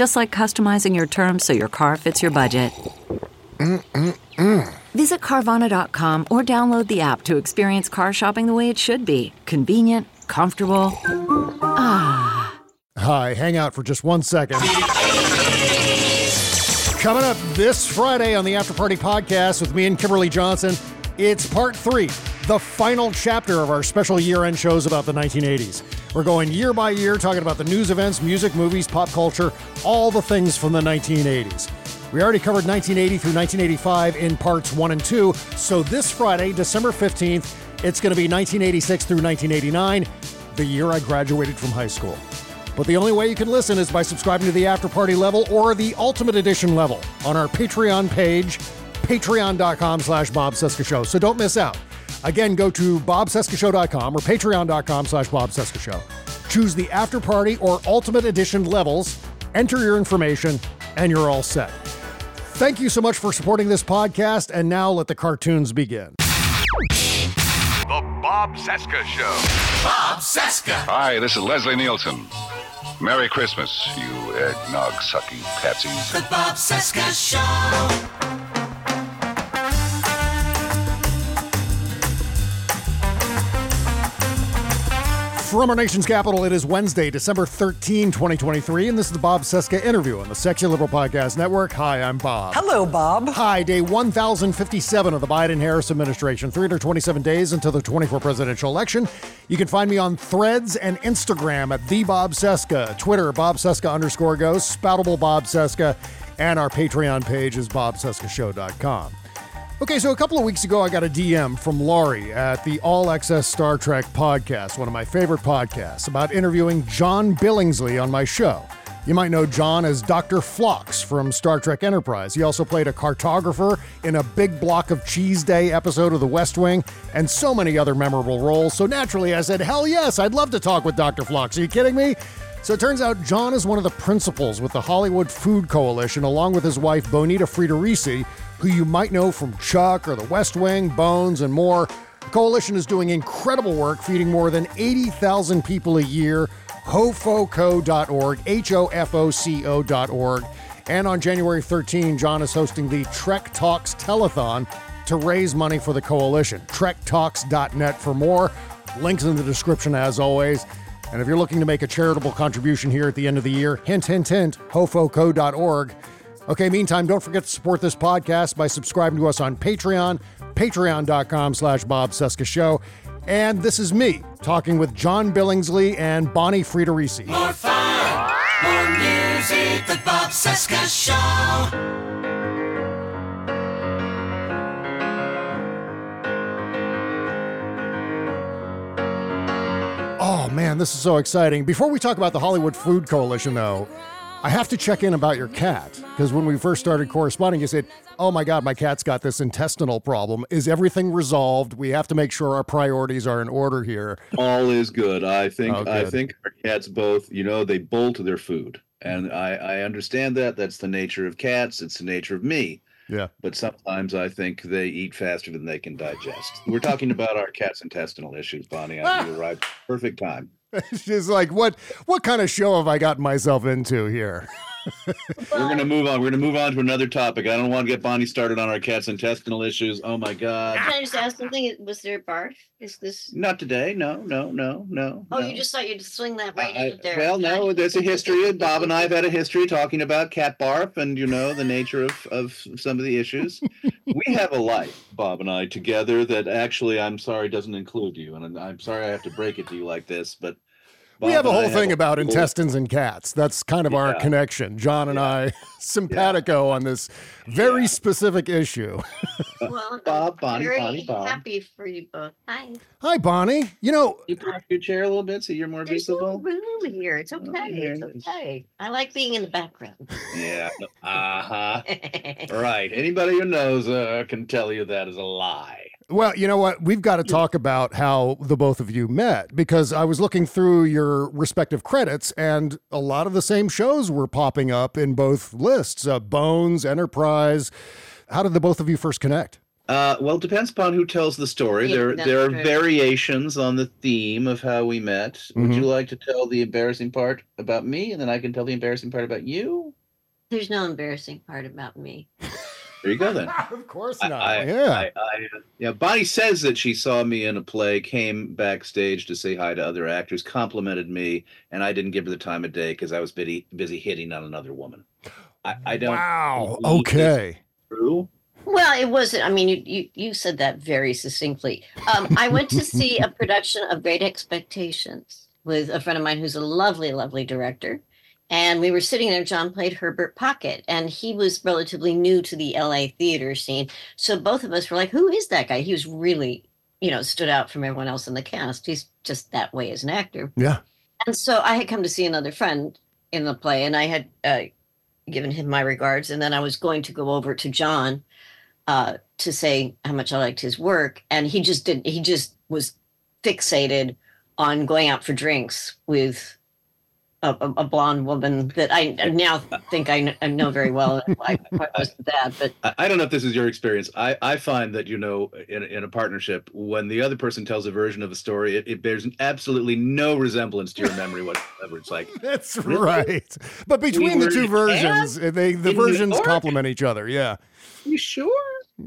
Just like customizing your terms so your car fits your budget. Mm-mm-mm. Visit Carvana.com or download the app to experience car shopping the way it should be convenient, comfortable. Ah. Hi, hang out for just one second. Coming up this Friday on the After Party Podcast with me and Kimberly Johnson, it's part three, the final chapter of our special year end shows about the 1980s. We're going year by year, talking about the news events, music, movies, pop culture, all the things from the 1980s. We already covered 1980 through 1985 in parts one and two, so this Friday, December 15th, it's going to be 1986 through 1989, the year I graduated from high school. But the only way you can listen is by subscribing to the After Party level or the Ultimate Edition level on our Patreon page, patreon.com slash Bob Show. So don't miss out. Again, go to bobcescashow.com or patreon.com slash Bob Cesca Show. Choose the After Party or Ultimate Edition levels, enter your information, and you're all set. Thank you so much for supporting this podcast, and now let the cartoons begin. The Bob Cesca Show. Bob Cesca. Hi, this is Leslie Nielsen. Merry Christmas, you eggnog sucking patsies. The Bob Cesca Show. From our nation's capital, it is Wednesday, December 13, 2023, and this is the Bob Cesca interview on the Sexy Liberal Podcast Network. Hi, I'm Bob. Hello, Bob. Hi, day 1057 of the Biden Harris administration, 327 days until the 24 presidential election. You can find me on threads and Instagram at the Bob Cesca, Twitter, Bob Cesca underscore ghost, Spoutible Bob Cesca, and our Patreon page is bobcescashow.com. Okay, so a couple of weeks ago, I got a DM from Laurie at the All Access Star Trek podcast, one of my favorite podcasts, about interviewing John Billingsley on my show. You might know John as Dr. Phlox from Star Trek Enterprise. He also played a cartographer in a Big Block of Cheese Day episode of The West Wing, and so many other memorable roles. So naturally, I said, Hell yes, I'd love to talk with Dr. Phlox. Are you kidding me? So it turns out John is one of the principals with the Hollywood Food Coalition, along with his wife Bonita Friedericy, who you might know from Chuck or The West Wing, Bones, and more. The coalition is doing incredible work feeding more than 80,000 people a year. HOFOCO.org, H O F O C O.org. And on January 13, John is hosting the Trek Talks Telethon to raise money for the coalition. TrekTalks.net for more. Links in the description as always. And if you're looking to make a charitable contribution here at the end of the year, hint, hint, hint, hofoco.org. Okay, meantime, don't forget to support this podcast by subscribing to us on Patreon, patreon.com slash Bob Cesca Show. And this is me talking with John Billingsley and Bonnie Friedericy. More fun, more music. The Bob Cesca Show. Oh man, this is so exciting. Before we talk about the Hollywood Food Coalition, though, I have to check in about your cat because when we first started corresponding, you said, "Oh my God, my cat's got this intestinal problem. Is everything resolved? We have to make sure our priorities are in order here." All is good. I think. Oh, good. I think our cats both. You know, they bolt their food, and I, I understand that. That's the nature of cats. It's the nature of me. Yeah. But sometimes I think they eat faster than they can digest. We're talking about our cat's intestinal issues, Bonnie. I ah! you arrived perfect time. She's like, what what kind of show have I gotten myself into here? We're gonna move on. We're gonna move on to another topic. I don't want to get Bonnie started on our cat's intestinal issues. Oh my god. Can I just ask something? Was there barf? Is this? Not today. No, no, no, no. Oh, no. you just thought you'd swing that right I- in there. well, no, there's a history. Bob and I have had a history talking about cat barf and you know the nature of of some of the issues. we have a life, Bob and I, together that actually I'm sorry doesn't include you, and I'm sorry I have to break it to you like this, but we have a and I whole thing about whole- intestines and cats. That's kind of our connection. John and I simpatico on this very Yeah. specific issue. Well, Bob, Bonnie, very Bonnie, Bob. happy for you both. Hi. Hi, Bonnie. You know, You pop your chair a little bit so you're more There's no visible. room here. It's okay. there It's it is. okay. I like being in the background. Yeah. Uh huh. Right. Anybody who knows uh, can tell you that is a lie. Well, you know what? We've got to talk about how the both of you met because I was looking through your respective credits and a lot of the same shows were popping up in both lists uh, Bones, Enterprise. How did the both of you first connect? Uh, well, it depends upon who tells the story. Yeah, there, there are true. variations on the theme of how we met. Would Mhm. you like to tell the embarrassing part about me, and then I can tell the embarrassing part about you? There's no embarrassing part about me. There you go, then. Of course not. I- yeah. I, I, yeah. Bonnie says that she saw me in a play, came backstage to say hi to other actors, complimented me, and I didn't give her the time of day because I was busy busy hitting on another woman. I, I don't. wow. Okay. True. Well, it wasn't. I mean, you you, you said that very succinctly. Um, I went to see a production of Great Expectations with a friend of mine who's a lovely, lovely director. And we were sitting there. John played Herbert Pocket, and he was relatively new to the LA theater scene. So both of us were like, "Who is that guy?" He was really, you know, stood out from everyone else in the cast. He's just that way as an actor. Yeah. And so I had come to see another friend in the play, and I had uh, given him my regards. And then I was going to go over to John uh, to say how much I liked his work, and he just didn't, He just was fixated on going out for drinks with a, a, a blonde woman that I now think I, I know very well. and I wasn't that, but I, I don't know if this is your experience. I, I find that you know in, a- in a partnership when the other person tells a version of a story, it, it bears absolutely no resemblance to your memory whatsoever. It's like That's Really? right. But between the two versions, eh, they the In New versions complement each other. Yeah. you sure?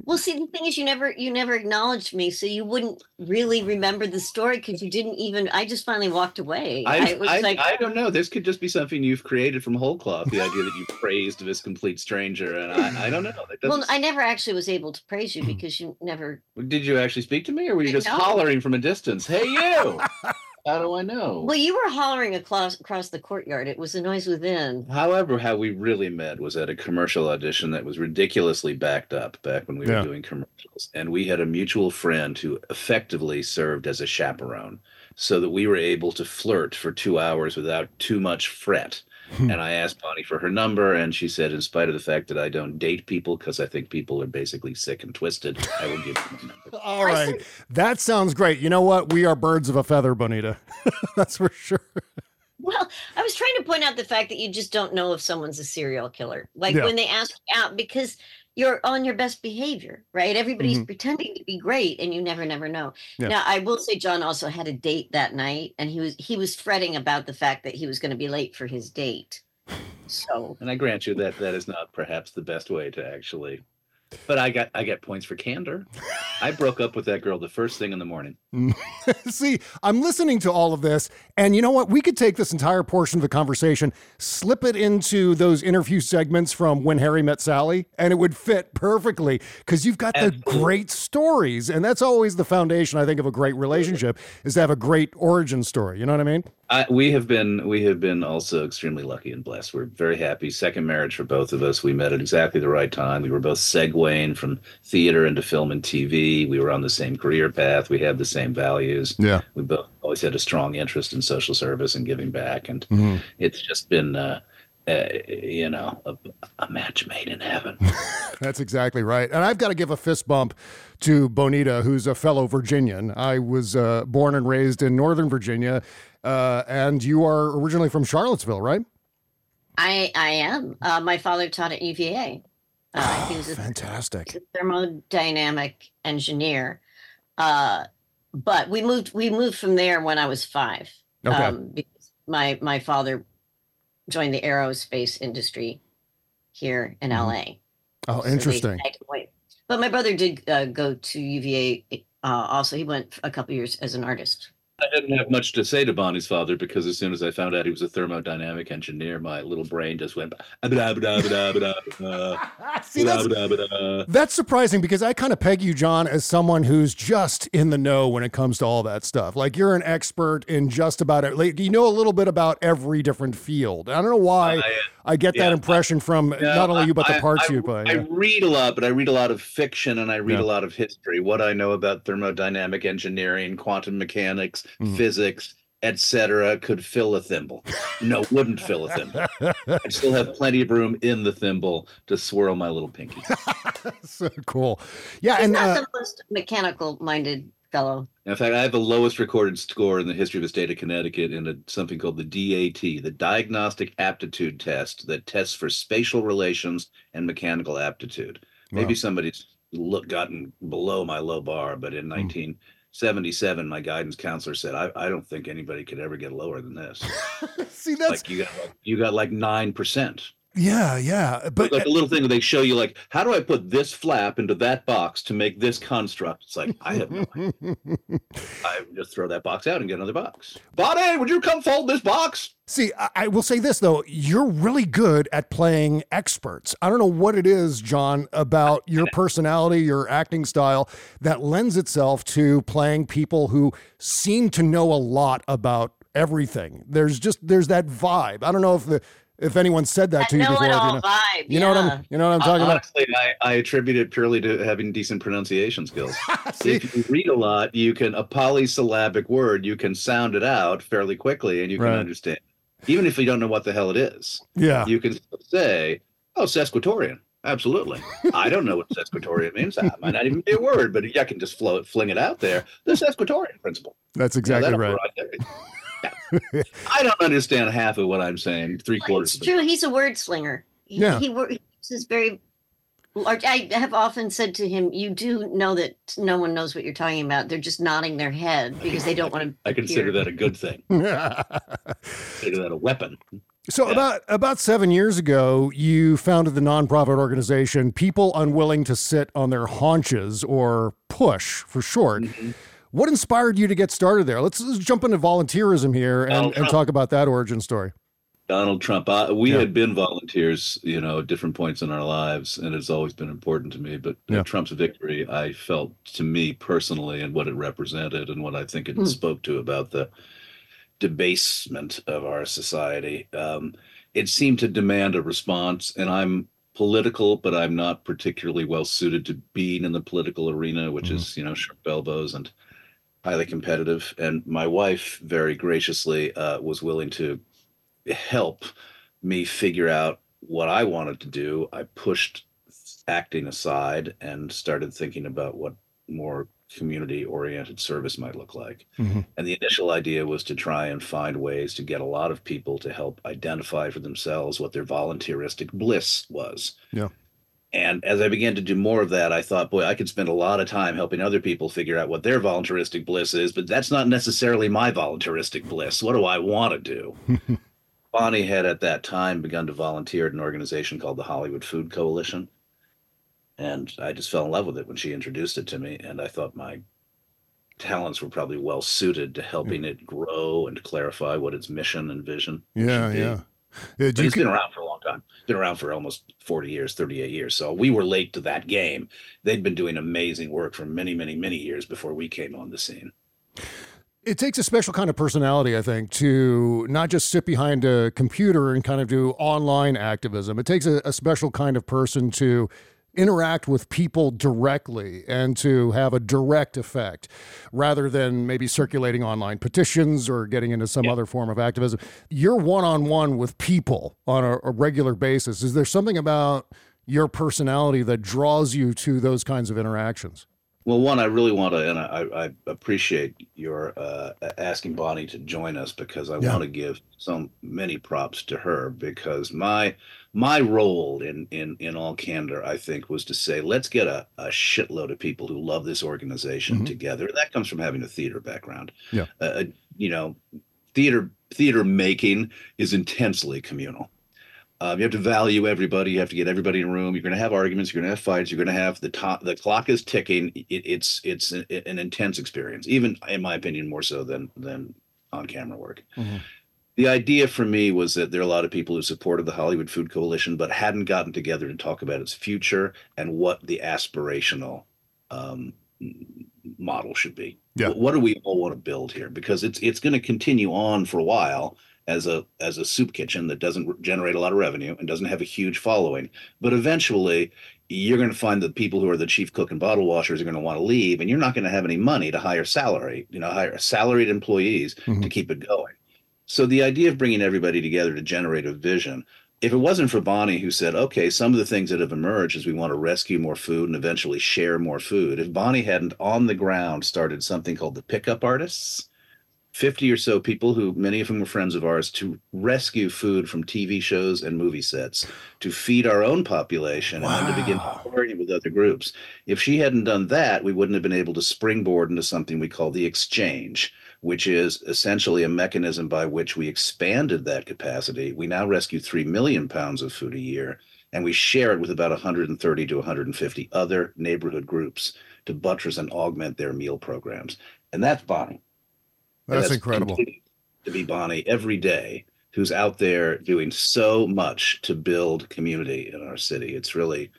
Well, see, the thing is, you never you never acknowledged me, so you wouldn't really remember the story because you didn't even. I just finally walked away. I, was I, like, I don't know. This could just be something you've created from whole cloth. The idea that you praised this complete stranger, and I, I don't know. Well, I never actually was able to praise you hmm. because you never Did you actually speak to me, or were you just hollering from a distance? Hey, you! How do I know? Well, you were hollering across across the courtyard. It was the noise within. However, how we really met was at a commercial audition that was ridiculously backed up back when we Yeah. were doing commercials. And we had a mutual friend who effectively served as a chaperone so that we were able to flirt for two hours without too much fret. Hmm. and I asked Bonnie for her number, and she said, in spite of the fact that I don't date people because I think people are basically sick and twisted, I will give you my number. All right. That sounds great. You know what? We are birds of a feather, Bonita. That's for sure. Well, I was trying to point out the fact that you just don't know if someone's a serial killer. Like Yeah. when they ask you out because you're on your best behavior, right? Everybody's Mhm. pretending to be great and you never never know. Yeah. Now, I will say John also had a date that night and he was he was fretting about the fact that he was going to be late for his date. So, And I grant you that that is not perhaps the best way to actually. But I got I get points for candor. I broke up with that girl the first thing in the morning. See, I'm listening to all of this, and you know what? We could take this entire portion of the conversation, slip it into those interview segments from When Harry Met Sally, and it would fit perfectly because you've got the great stories. And that's always the foundation, I think, of a great relationship is to have a great origin story. You know what I mean? I, we have been we have been also extremely lucky and blessed. We're very happy. Second marriage for both of us. We met at exactly the right time. We were both segueing from theater into film and TV. We were on the same career path. We had the same values. Yeah. We both always had a strong interest in social service and giving back. And Mhm. it's just been, uh, uh, you know, a, a match made in heaven. That's exactly right. And I've got to give a fist bump to Bonita, who's a fellow Virginian. I was uh, born and raised in Northern Virginia, uh, and you are originally from Charlottesville, right? I I am. Uh, my father taught at UVA. Uh, he was a Fantastic. a thermodynamic engineer. Uh, but we moved we moved from there when I was five. Okay. Um, because my my father joined the aerospace industry here in Mhm. LA. oh, So interesting. But my brother did uh, go to UVA. Uh, also, he went a couple years as an artist. I didn't have much to say to Bonnie's father because as soon as I found out he was a thermodynamic engineer, my little brain just went. Ah, See, that's, That's surprising because I kind of peg you, John, as someone who's just in the know when it comes to all that stuff. Like you're an expert in just about it. Like you know a little bit about every different field. I don't know why I, uh, get that yeah, impression from No, not only you but the parts I, you play. I yeah. read a lot, but I read a lot of fiction and I read Yeah. a lot of history. What I know about thermodynamic engineering, quantum mechanics, Mhm. physics, etc., could fill a thimble. No, wouldn't fill a thimble. I still have plenty of room in the thimble to swirl my little pinky. so cool. Yeah, He's and not uh, the most mechanical-minded fellow. In fact, I have the lowest recorded score in the history of the state of Connecticut in a, something called the DAT, the Diagnostic Aptitude Test, that tests for spatial relations and mechanical aptitude. Maybe somebody's look gotten below my low bar, but in hmm. 1977, my guidance counselor said, I, I don't think anybody could ever get lower than this. see that's like you got like, you got like nine percent. Yeah, yeah. But like a little thing where they show you like, how do I put this flap into that box to make this construct? It's like I have no idea. I just throw that box out and get another box. Bonnie, would you come fold this box? See, I, I will say this though, you're really good at playing experts. I don't know what it is, John, about your personality, your acting style that lends itself to playing people who seem to know a lot about everything. There's just there's that vibe. I don't know if the if anyone said that, That to you before. know-it-all you know, vibe. you know what. I'm you know what I'm talking about? Honestly, I, I attribute it purely to having decent pronunciation skills. See? if you read a lot, you can a polysyllabic word, you can sound it out fairly quickly and you can understand. Even if you don't know what the hell it is. Yeah. You can say, Oh, sesquitorian. Absolutely. I don't know what sesquitorian means. That might not even be a word, but I can just float, fling it out there. The sesquitorian principle. That's exactly that'll right. provide everything. Yeah. I don't understand half of what I'm saying. Three quarters. It's true. He's a word slinger. He, Yeah. he, wor- he uses very large. I have often said to him, "You do know that no one knows what you're talking about. They're just nodding their head because they don't want to." I consider that a good thing. Consider that a weapon. So about about seven years ago, you founded the nonprofit organization People Unwilling to Sit on Their Haunches, or PUSH for short. Mm-hmm. What inspired you to get started there? Let's, let's jump into volunteerism here and, and talk about that origin story. Donald Trump. Uh, we Yeah. had been volunteers, you know, at different points in our lives, and it's always been important to me. But Yeah. Trump's victory, I felt to me personally, and what it represented, and what I think it Hmm. spoke to about the debasement of our society. Um, it seemed to demand a response, and I'm political, but I'm not particularly well suited to being in the political arena, which is, you know, sharp elbows and highly competitive. And my wife very graciously uh, was willing to help me figure out what I wanted to do. I pushed acting aside and started thinking about what more community oriented service might look like. Mhm. And the initial idea was to try and find ways to get a lot of people to help identify for themselves what their volunteeristic bliss was. Yeah. And as I began to do more of that, I thought, boy, I could spend a lot of time helping other people figure out what their voluntaristic bliss is, but that's not necessarily my voluntaristic bliss. What do I want to do? Bonnie had at that time begun to volunteer at an organization called the Hollywood Food Coalition. And I just fell in love with it when she introduced it to me. And I thought my talents were probably well suited to helping hmm. it grow and to clarify what its mission and vision Yeah, yeah. You it's been around for a long It's been around for almost 40 years, 38 years. So we were late to that game. They'd been doing amazing work for many, many, many years before we came on the scene. it takes a special kind of personality, I think, to not just sit behind a computer and kind of do online activism. It takes a, a special kind of person to interact with people directly and to have a direct effect rather than maybe circulating online petitions or getting into some other form of activism. You're one on one with people on a, a regular basis. Is there something about your personality that draws you to those kinds of interactions? Well, one, I really want to, and I, I appreciate your uh, asking Bonnie to join us because I Yeah. want to give so many props to her because my my role in in in all candor, I think, was to say let's get a, a shitload of people who love this organization Mhm. together. That comes from having a theater background. Yeah. Uh, you know, theater theater making is intensely communal. Um, you have to value everybody. You have to get everybody in a room. You're going to have arguments. You're going to have fights. You're going to have the top. The clock is ticking. It, it's it's a, an intense experience, even in my opinion, more so than than on camera work. Mhm. The idea for me was that there are a lot of people who supported the Hollywood Food Coalition, but hadn't gotten together to talk about its future and what the aspirational um, model should be. Yeah. What, what do we all want to build here? Because it's it's going to continue on for a while as a as a soup kitchen that doesn't generate a lot of revenue and doesn't have a huge following. But eventually, you're going to find that people who are the chief cook and bottle washers are going to want to leave, and you're not going to have any money to hire salary, you know, hire salaried employees to keep it going. So the idea of bringing everybody together to generate a vision. If it wasn't for Bonnie, who said, okay, some of the things that have emerged is we want to rescue more food and eventually share more food. If Bonnie hadn't on the ground started something called the Pickup Artists, 50 or so people who many of whom were friends of ours to rescue food from TV shows and movie sets to feed our own population and then to begin partnering with other groups. If she hadn't done that, we wouldn't have been able to springboard into something we call the exchange, which is essentially a mechanism by which we expanded that capacity. We now rescue 3 million pounds of food a year and we share it with about 130 to 150 other neighborhood groups to buttress and augment their meal programs. And that's Bonnie. And That's incredible. To be Bonnie every day, who's out there doing so much to build community in our city. It's really,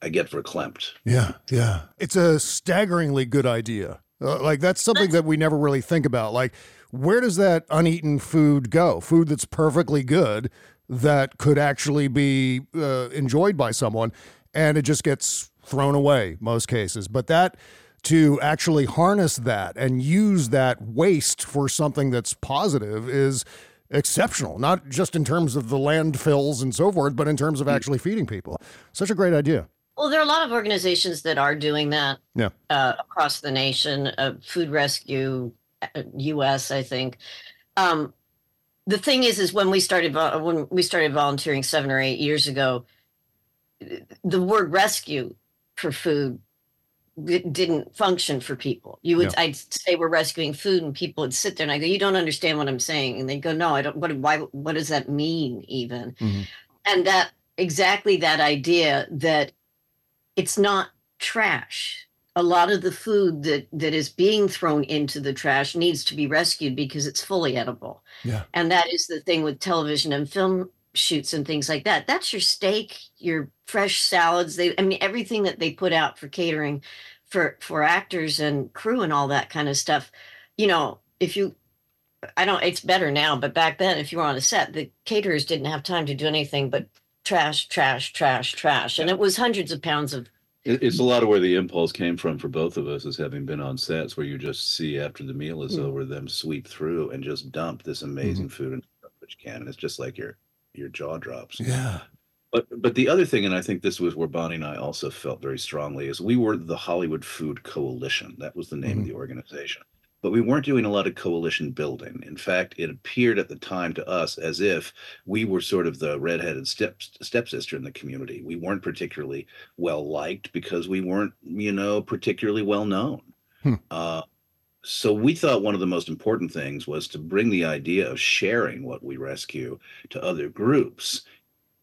I get verklempt. Yeah, yeah. It's a staggeringly good idea. Uh, like that's something that we never really think about. Like, where does that uneaten food go? Food that's perfectly good that could actually be uh, enjoyed by someone, and it just gets thrown away most cases. But that to actually harness that and use that waste for something that's positive is exceptional. Not just in terms of the landfills and so forth, but in terms of actually feeding people. Such a great idea. Well, there are a lot of organizations that are doing that Yeah. uh, across the nation. Uh, Food Rescue uh, U.S. I think. Um, the thing is, is when we started when we started volunteering seven or eight years ago, the word rescue for food didn't function for people. You would Yeah. I'd say we're rescuing food, and people would sit there and I go, "You don't understand what I'm saying," and they'd go, "No, I don't. What? Why? What does that mean, even?" Mhm. And that exactly that idea that it's not trash. A lot of the food that that is being thrown into the trash needs to be rescued because it's fully edible. Yeah. And that is the thing with television and film shoots and things like that. That's your steak, your fresh salads. They I mean everything that they put out for catering for for actors and crew and all that kind of stuff. You know, if you I don't it's better now, but back then if you were on a set, the caterers didn't have time to do anything but trash, trash, trash, trash. And it was hundreds of pounds of It's a lot of where the impulse came from for both of us, is having been on sets where you just see after the meal is Mm. over, them sweep through and just dump this amazing food in a garbage can, and it's just like your your jaw drops. Yeah. But but the other thing, and I think this was where Bonnie and I also felt very strongly, is we were the Hollywood Food Coalition. That was the name of the organization. But we weren't doing a lot of coalition building. In fact, it appeared at the time to us as if we were sort of the redheaded step stepsister in the community. We weren't particularly well liked because we weren't, you know, particularly well known. Hmm. Uh, so we thought one of the most important things was to bring the idea of sharing what we rescue to other groups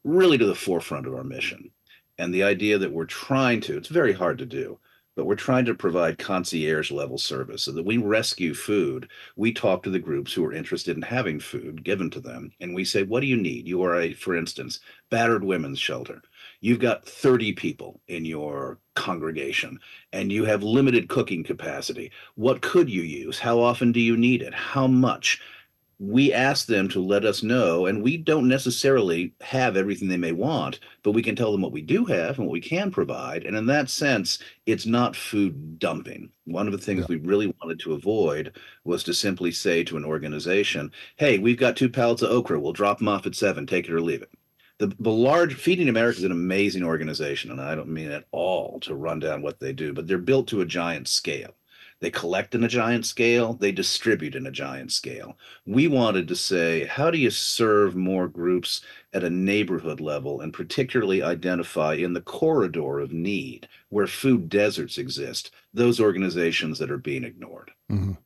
really to the forefront of our mission. And the idea that we're trying to, it's very hard to do, but we're trying to provide concierge level service so that we rescue food. We talk to the groups who are interested in having food given to them. And we say, what do you need? You are a, for instance, battered women's shelter. You've got 30 people in your congregation and you have limited cooking capacity. What could you use? How often do you need it? How much? We ask them to let us know, and we don't necessarily have everything they may want, but we can tell them what we do have and what we can provide. And in that sense, it's not food dumping. One of the things we really wanted to avoid was to simply say to an organization, hey, we've got two pallets of okra. We'll drop them off at seven, take it or leave it. The, the large Feeding America is an amazing organization, and I don't mean at all to run down what they do, but they're built to a giant scale. They collect in a giant scale, they distribute in a giant scale. We wanted to say, how do you serve more groups at a neighborhood level and particularly identify in the corridor of need where food deserts exist, those organizations that are being ignored? Mhm.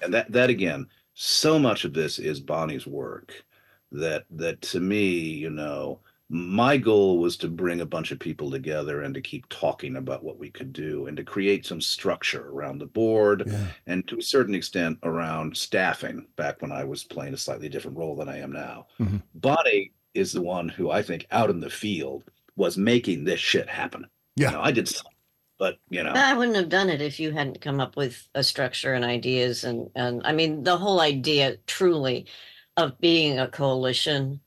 And that, that again, so much of this is Bonnie's work that that to me, you know, my goal was to bring a bunch of people together and to keep talking about what we could do and to create some structure around the board Yeah. and to a certain extent around staffing back when I was playing a slightly different role than I am now. Mhm. Bonnie is the one who I think out in the field was making this shit happen. Yeah. You know, I did some, but you know, I wouldn't have done it if you hadn't come up with a structure and ideas and and I mean the whole idea truly of being a coalition of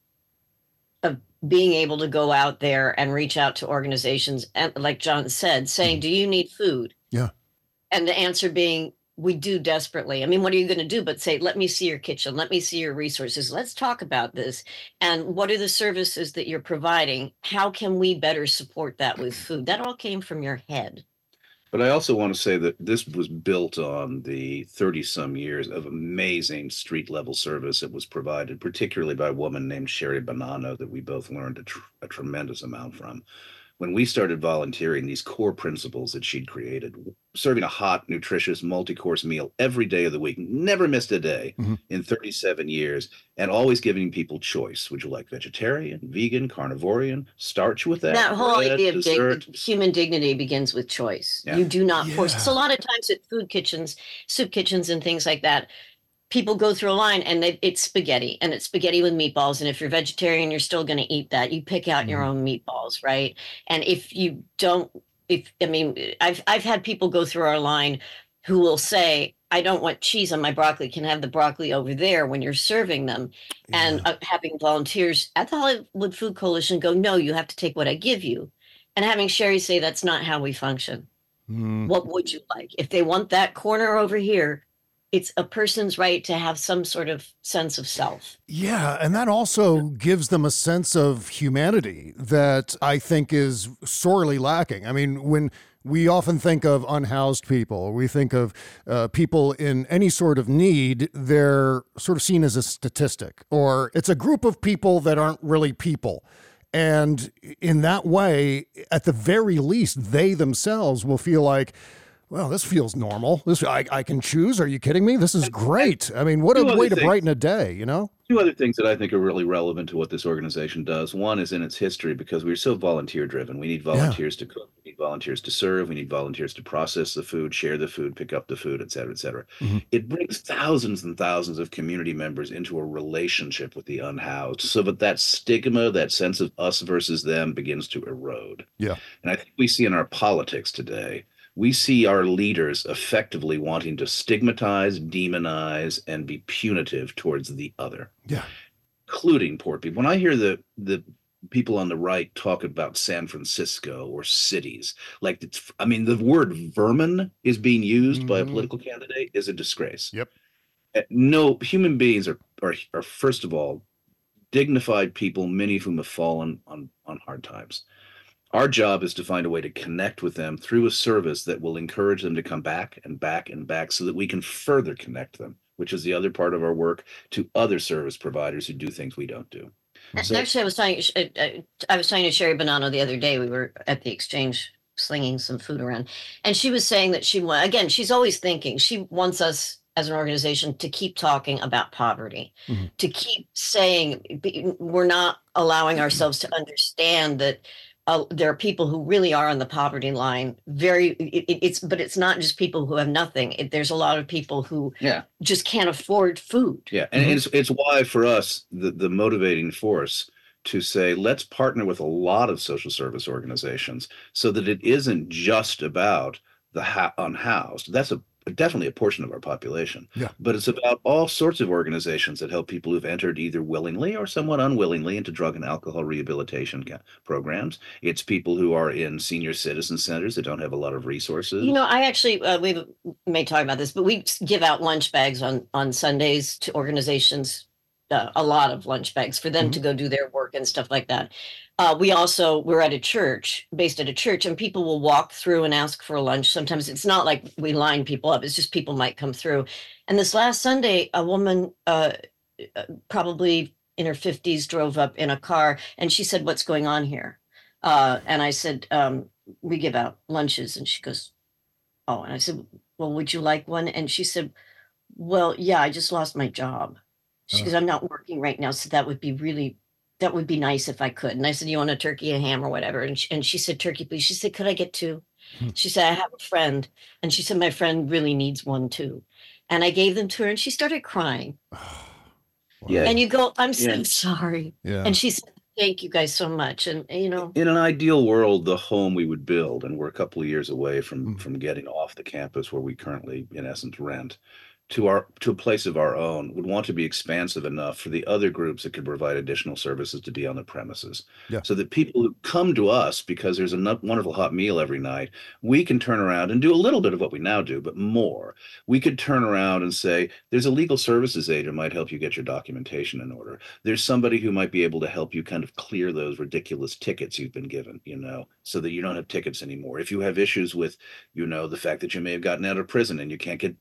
being able to go out there and reach out to organizations and like John said saying mm-hmm. do you need food? Yeah. And the answer being we do desperately. I mean, what are you going to do but say, let me see your kitchen, let me see your resources, let's talk about this. And what are the services that you're providing? How can we better support that with food? That all came from your head. But I also want to say that this was built on the 30 some years of amazing street level service that was provided, particularly by a woman named Sherry Bonanno, that we both learned a, tr- a tremendous amount from. When we started volunteering, these core principles that she'd created, serving a hot, nutritious, multi course meal every day of the week, never missed a day Mhm. in 37 years, and always giving people choice. Would you like vegetarian, vegan, carnivorian? Start you with that. that whole bread, idea of dig- human dignity begins with choice. Yeah. You do not force. Yeah. So a lot of times at food kitchens, soup kitchens, and things like that, people go through a line and they, it's spaghetti and it's spaghetti with meatballs. And if you're vegetarian, you're still going to eat that. You pick out your own meatballs, right? And if you don't, if I mean, I've I've had people go through our line who will say. I don't want cheese on my broccoli. Can I have the broccoli over there when you're serving them and uh, having volunteers at the Hollywood Food Coalition go, no, you have to take what I give you. And having Sherry say, that's not how we function. Mm. What would you like? If they want that corner over here, it's a person's right to have some sort of sense of self. Yeah, and that also gives them a sense of humanity that I think is sorely lacking. I mean, when we often think of unhoused people, we think of uh, people in any sort of need, they're sort of seen as a statistic, or it's a group of people that aren't really people. And in that way, at the very least, they themselves will feel like, well, this feels normal. This I, I can choose. Are you kidding me? This is great. I mean, what a Two way to things. brighten a day, you know? Two other things that I think are really relevant to what this organization does. One is in its history because we're so volunteer driven. We need volunteers to cook, we need volunteers to serve, we need volunteers to process the food, share the food, pick up the food, et cetera, et cetera. Mhm. It brings thousands and thousands of community members into a relationship with the unhoused so that that stigma, that sense of us versus them begins to erode. Yeah. And I think we see in our politics today, we see our leaders effectively wanting to stigmatize, demonize, and be punitive towards the other Yeah. including poor people. When I hear the the people on the right talk about San Francisco or cities, like it's, I mean, the word vermin is being used by a Mhm. political candidate is a disgrace. Yep. Uh, No human beings are, are are first of all dignified people, many of whom have fallen on on hard times. Our job is to find a way to connect with them through a service that will encourage them to come back and back and back so that we can further connect them, which is the other part of our work to other service providers who do things we don't do. So- Actually, I was talking. uh, uh, I was talking to Sherry Bonanno the other day. We were at the exchange slinging some food around, and she was saying that she wa- again. She's always thinking. She wants us as an organization to keep talking about poverty, Mhm. to keep saying we're not allowing ourselves to understand that. Uh, there are people who really are on the poverty line. Very, it, it- it's but it's not just people who have nothing. It, there's a lot of people who Yeah. just can't afford food. Yeah, and Mhm. it's it's why for us the the motivating force to say let's partner with a lot of social service organizations so that it isn't just about the ha- unhoused. That's a definitely a portion of our population. Yeah. But it's about all sorts of organizations that help people who've entered either willingly or somewhat unwillingly into drug and alcohol rehabilitation ca- programs. It's people who are in senior citizen centers that don't have a lot of resources. You know, I actually uh, we may talk about this, but we give out lunch bags on on Sundays to organizations. Uh, a lot of lunch bags for them to go do their work and stuff like that. Uh, we also we're at a church, based at a church, and people will walk through and ask for a lunch. Sometimes it's not like we line people up; it's just people might come through. And this last Sunday, a woman, uh, uh, probably in her fifties, drove up in a car, and she said, "What's going on here?" Uh, and I said, um, "We give out lunches," and she goes, Oh, and I said, Well, would you like one? And she said, Well, yeah, I just lost my job. She goes, I'm not working right now, so that would be really that would be nice if I could. And I said, You want a turkey, a ham, or whatever? And she, and she said, Turkey, please. She said, Could I get two? She said, I have a friend. And she said, My friend really needs one too. And I gave them to her and she started crying. Yeah. And you go, I'm so Yeah. sorry. Yeah. And she said, Thank you guys so much. And you know, in an ideal world, the home we would build, and we're a couple of years away from Mm. from getting off the campus where we currently, in essence, rent, to our to a place of our own, would want to be expansive enough for the other groups that could provide additional services to be on the premises, Yeah. so that people who come to us because there's a wonderful hot meal every night, we can turn around and do a little bit of what we now do, but more. We could turn around and say, "There's a legal services aid who might help you get your documentation in order." there's somebody who might be able to help you kind of clear those ridiculous tickets you've been given, you know, so that you don't have tickets anymore. If you have issues with, you know, the fact that you may have gotten out of prison and you can't get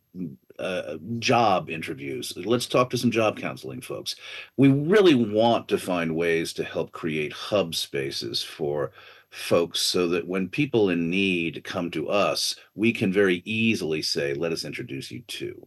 uh, job interviews, let's talk to some job counseling folks. We really want to find ways to help create hub spaces for folks so that when people in need come to us, we can very easily say, let us introduce you to.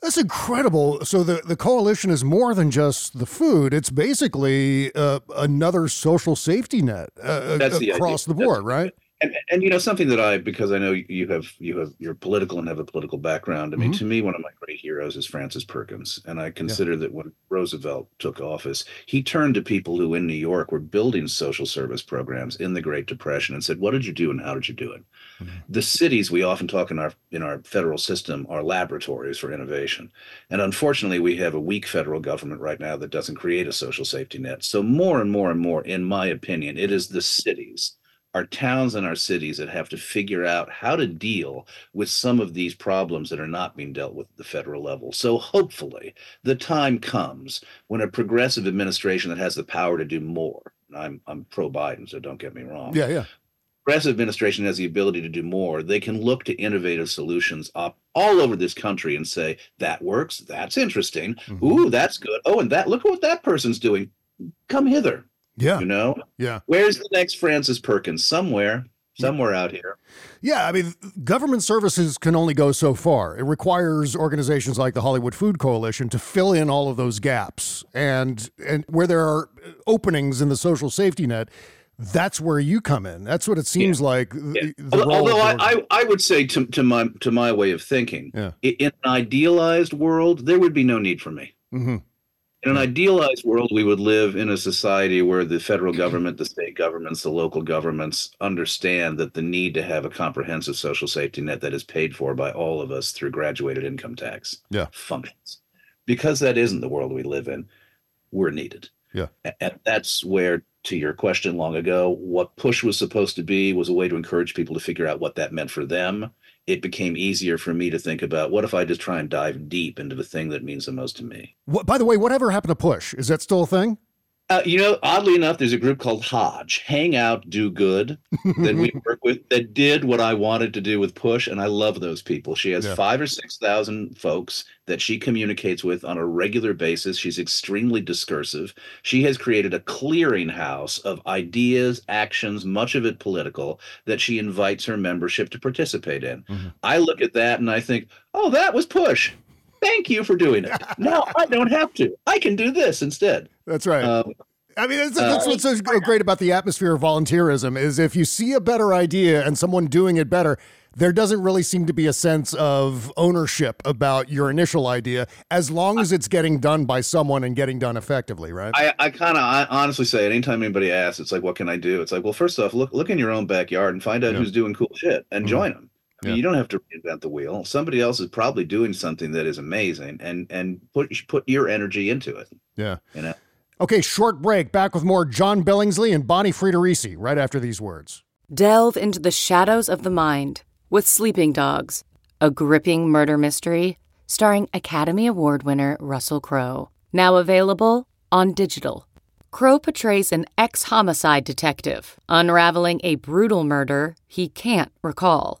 That's incredible. So the, the coalition is more than just the food. It's basically uh, another social safety net uh, That's idea. across the That's board, the right? And and you know something that I because I know you have you have you're political and have a political background. I mean, Mhm. to me, one of my great heroes is Frances Perkins, and I consider that when Roosevelt took office, he turned to people who in New York were building social service programs in the Great Depression and said, "What did you do and how did you do it?" The cities we often talk in our in our federal system are laboratories for innovation, and unfortunately, we have a weak federal government right now that doesn't create a social safety net. So more and more and more, in my opinion, it is the cities our towns and our cities that have to figure out how to deal with some of these problems that are not being dealt with at the federal level. So hopefully the time comes when a progressive administration that has the power to do more. I'm I'm pro Biden, so don't get me wrong. Yeah, yeah. Progressive administration has the ability to do more. They can look to innovative solutions up all over this country and say that works. That's interesting. Mhm. Ooh, that's good. Oh, and that look what that person's doing. Come hither. Yeah, You know, yeah. Where's the next Frances Perkins? Somewhere, somewhere out here. Yeah, I mean, government services can only go so far. It requires organizations like the Hollywood Food Coalition to fill in all of those gaps. And and where there are openings in the social safety net, that's where you come in. That's what it seems like. the- the Although, although I, I, I would say to, to my to my way of thinking, Yeah. in an idealized world, there would be no need for me. Mhm. In an hmm. idealized world, we would live in a society where the federal government, the state governments, the local governments understand that the need to have a comprehensive social safety net that is paid for by all of us through graduated income tax Yeah. functions. Because that isn't the world we live in, we're needed. Yeah. And that's where, to your question long ago, what push was supposed to be was a way to encourage people to figure out what that meant for them. It became easier for me to think about what if I just try and dive deep into the thing that means the most to me. What, by the way, whatever happened to push? Is that still a thing? Uh, you know, oddly enough, there's a group called Hodge, Hang Out, Do Good, that we work with that did what I wanted to do with Push, and I love those people. She has Yeah. five or six thousand folks that she communicates with on a regular basis. She's extremely discursive. She has created a clearinghouse of ideas, actions, much of it political, that she invites her membership to participate in. Mhm. I look at that and I think, oh, that was Push. Thank you for doing it. Now I don't have to. I can do this instead. That's right. Um, I mean, that's, Uh, what's so great about the atmosphere of volunteerism is if you see a better idea and someone doing it better, there doesn't really seem to be a sense of ownership about your initial idea as long as it's getting done by someone and getting done effectively, right? I, I kind of I honestly say it anytime anybody asks, it's like, what can I do? It's like, well, first off, look look in your own backyard and find out Yeah. who's doing cool shit and Mhm. join them. I mean, Yeah. you don't have to reinvent the wheel. Somebody else is probably doing something that is amazing, and and put put your energy into it. yeah. You know. Okay, short break. Back with more John Billingsley and Bonnie Friedericy right after these words. Delve into the shadows of the mind with Sleeping Dogs, a gripping murder mystery starring Academy Award winner Russell Crowe. Now available on digital. Crowe portrays an ex homicide detective unraveling a brutal murder he can't recall.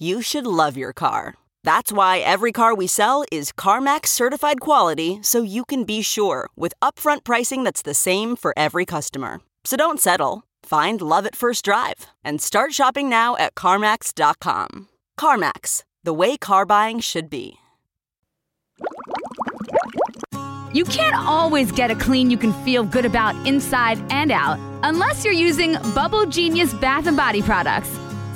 you should love your car. That's why every car we sell is CarMax certified quality so you can be sure with upfront pricing that's the same for every customer. So don't settle. Find love at first drive and start shopping now at CarMax.com. CarMax, the way car buying should be. You can't always get a clean you can feel good about inside and out unless you're using Bubble Genius bath and body products.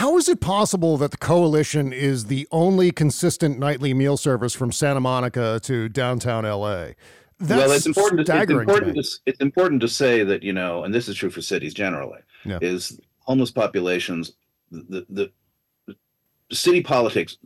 How is it possible that the coalition is the only consistent nightly meal service from Santa Monica to downtown LA? That's well, it's important. To, it's important to, it's important to say that you know, and this is true for cities generally. Yeah. Is homeless populations the, the the city politics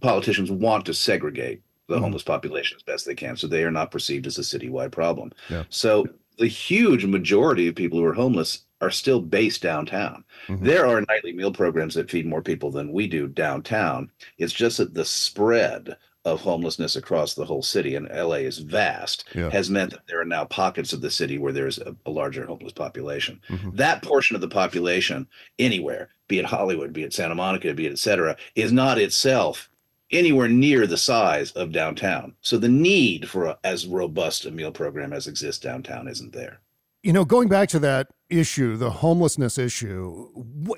politicians want to segregate the Mhm. homeless population as best they can, so they are not perceived as a citywide problem. Yeah. So the huge majority of people who are homeless are still based downtown. Mhm. There are nightly meal programs that feed more people than we do downtown. It's just that the spread of homelessness across the whole city, and LA is vast, Yeah. has meant that there are now pockets of the city where there's a, a larger homeless population. Mhm. That portion of the population, anywhere, be it Hollywood, be it Santa Monica, be it et cetera, is not itself anywhere near the size of downtown. So the need for a, as robust a meal program as exists downtown isn't there. You know, going back to that issue, the homelessness issue,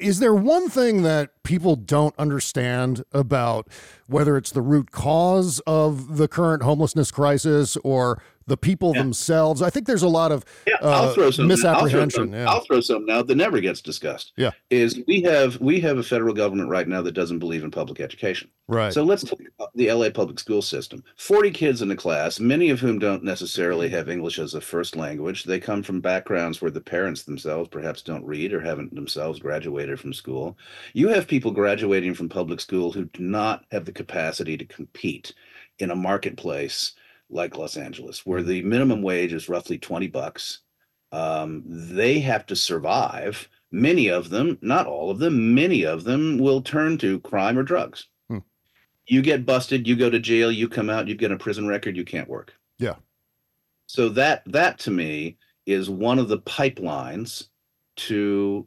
is there one thing that people don't understand about whether it's the root cause of the current homelessness crisis or the people themselves? I think there's a lot of Yeah, uh, I'll throw some. I'll throw misapprehension. yeah. I'll throw some now that never gets discussed. Yeah. is we have we have a federal government right now that doesn't believe in public education. Right. So let's take the LA public school system. 40 kids in a class, many of whom don't necessarily have English as a first language. They come from backgrounds where the parents themselves perhaps don't read or haven't themselves graduated from school. You have people graduating from public school who do not have the capacity to compete in a marketplace like Los Angeles, where the minimum wage is roughly 20 bucks. Um, they have to survive. Many of them, not all of them, many of them will turn to crime or drugs. Hmm. You get busted, you go to jail, you come out, you get a prison record, you can't work. Yeah. So that that to me is one of the pipelines to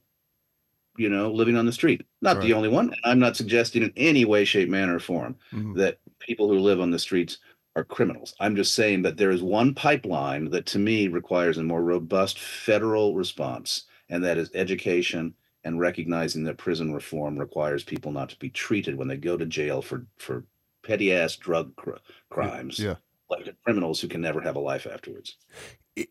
you know living on the street. Not Right. the only one. I'm not suggesting in any way, shape, manner, or form Mhm. that people who live on the streets are criminals. I'm just saying that there is one pipeline that to me requires a more robust federal response, and that is education and recognizing that prison reform requires people not to be treated when they go to jail for for petty ass drug cr- crimes Yeah. like criminals who can never have a life afterwards.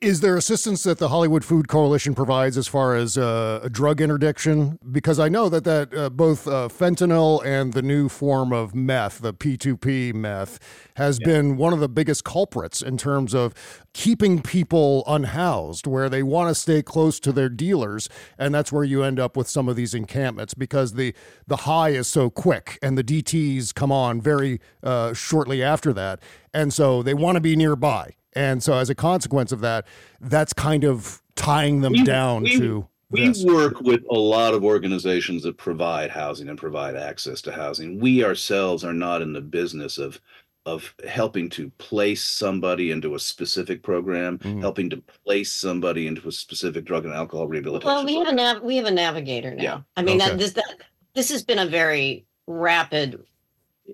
Is there assistance that the Hollywood Food Coalition provides as far as uh, a drug interdiction? Because I know that that uh, both uh, fentanyl and the new form of meth, the P2P meth, has been one of the biggest culprits in terms of keeping people unhoused, where they want to stay close to their dealers, and that's where you end up with some of these encampments because the the high is so quick and the DTS come on very uh, shortly after that, and so they want to be nearby. And so, as a consequence of that, that's kind of tying them We- down we- to We this. work with a lot of organizations that provide housing and provide access to housing. We ourselves are not in the business of of helping to place somebody into a specific program, Mhm. helping to place somebody into a specific drug and alcohol rehabilitation. Well, we have a nav- we have a navigator now. Yeah. I mean Okay. that this that this has been a very rapid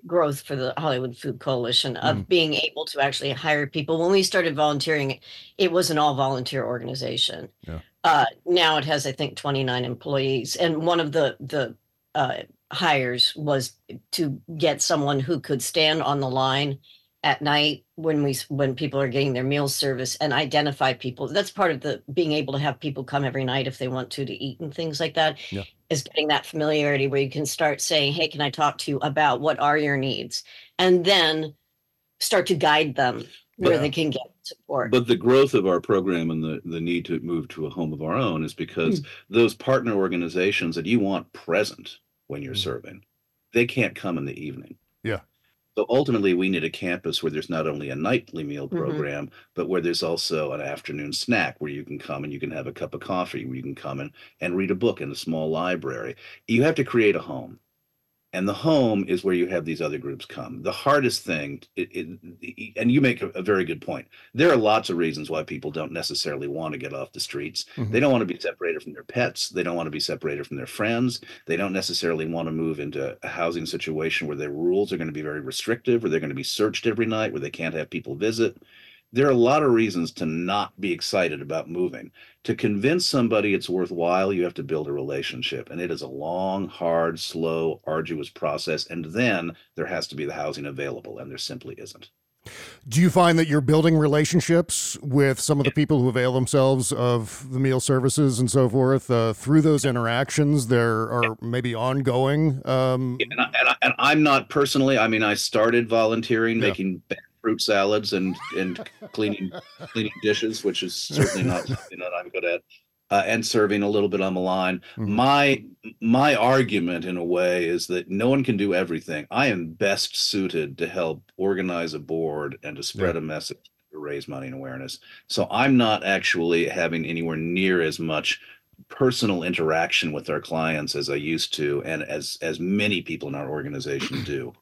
growth for the Hollywood Food Coalition of Mm. being able to actually hire people. When we started volunteering, it was an all volunteer organization. Yeah. Uh, now it has, I think, 29 employees, and one of the the uh, hires was to get someone who could stand on the line at night when we when people are getting their meal service and identify people. That's part of the being able to have people come every night if they want to to eat and things like that. Yeah. Is getting that familiarity where you can start saying, "Hey, can I talk to you about what are your needs?" and then start to guide them where Yeah. they can get support. But the growth of our program and the, the need to move to a home of our own is because hmm. those partner organizations that you want present when you're hmm. serving, they can't come in the evening. Yeah. So ultimately, we need a campus where there's not only a nightly meal Mhm. program, but where there's also an afternoon snack where you can come and you can have a cup of coffee, where you can come in and read a book in a small library. You have to create a home. And the home is where you have these other groups come. The hardest thing, it, it, and you make a, a very good point. There are lots of reasons why people don't necessarily want to get off the streets. Mhm. They don't want to be separated from their pets. They don't want to be separated from their friends. They don't necessarily want to move into a housing situation where their rules are going to be very restrictive, where they're going to be searched every night, where they can't have people visit. There are a lot of reasons to not be excited about moving. To convince somebody it's worthwhile, you have to build a relationship. And it is a long, hard, slow, arduous process. And then there has to be the housing available, and there simply isn't. Do you find that you're building relationships with some of the people who avail themselves of the meal services and so forth uh, through those interactions? There are maybe ongoing. Um, and, I, and, I, and I'm not personally. I mean, I started volunteering, Yeah. making fruit salads and and cleaning cleaning dishes, which is certainly not something that I'm good at, uh, and serving a little bit on the line. Mhm. My my argument, in a way, is that no one can do everything. I am best suited to help organize a board and to spread a message to raise money and awareness. So I'm not actually having anywhere near as much personal interaction with our clients as I used to, and as as many people in our organization do.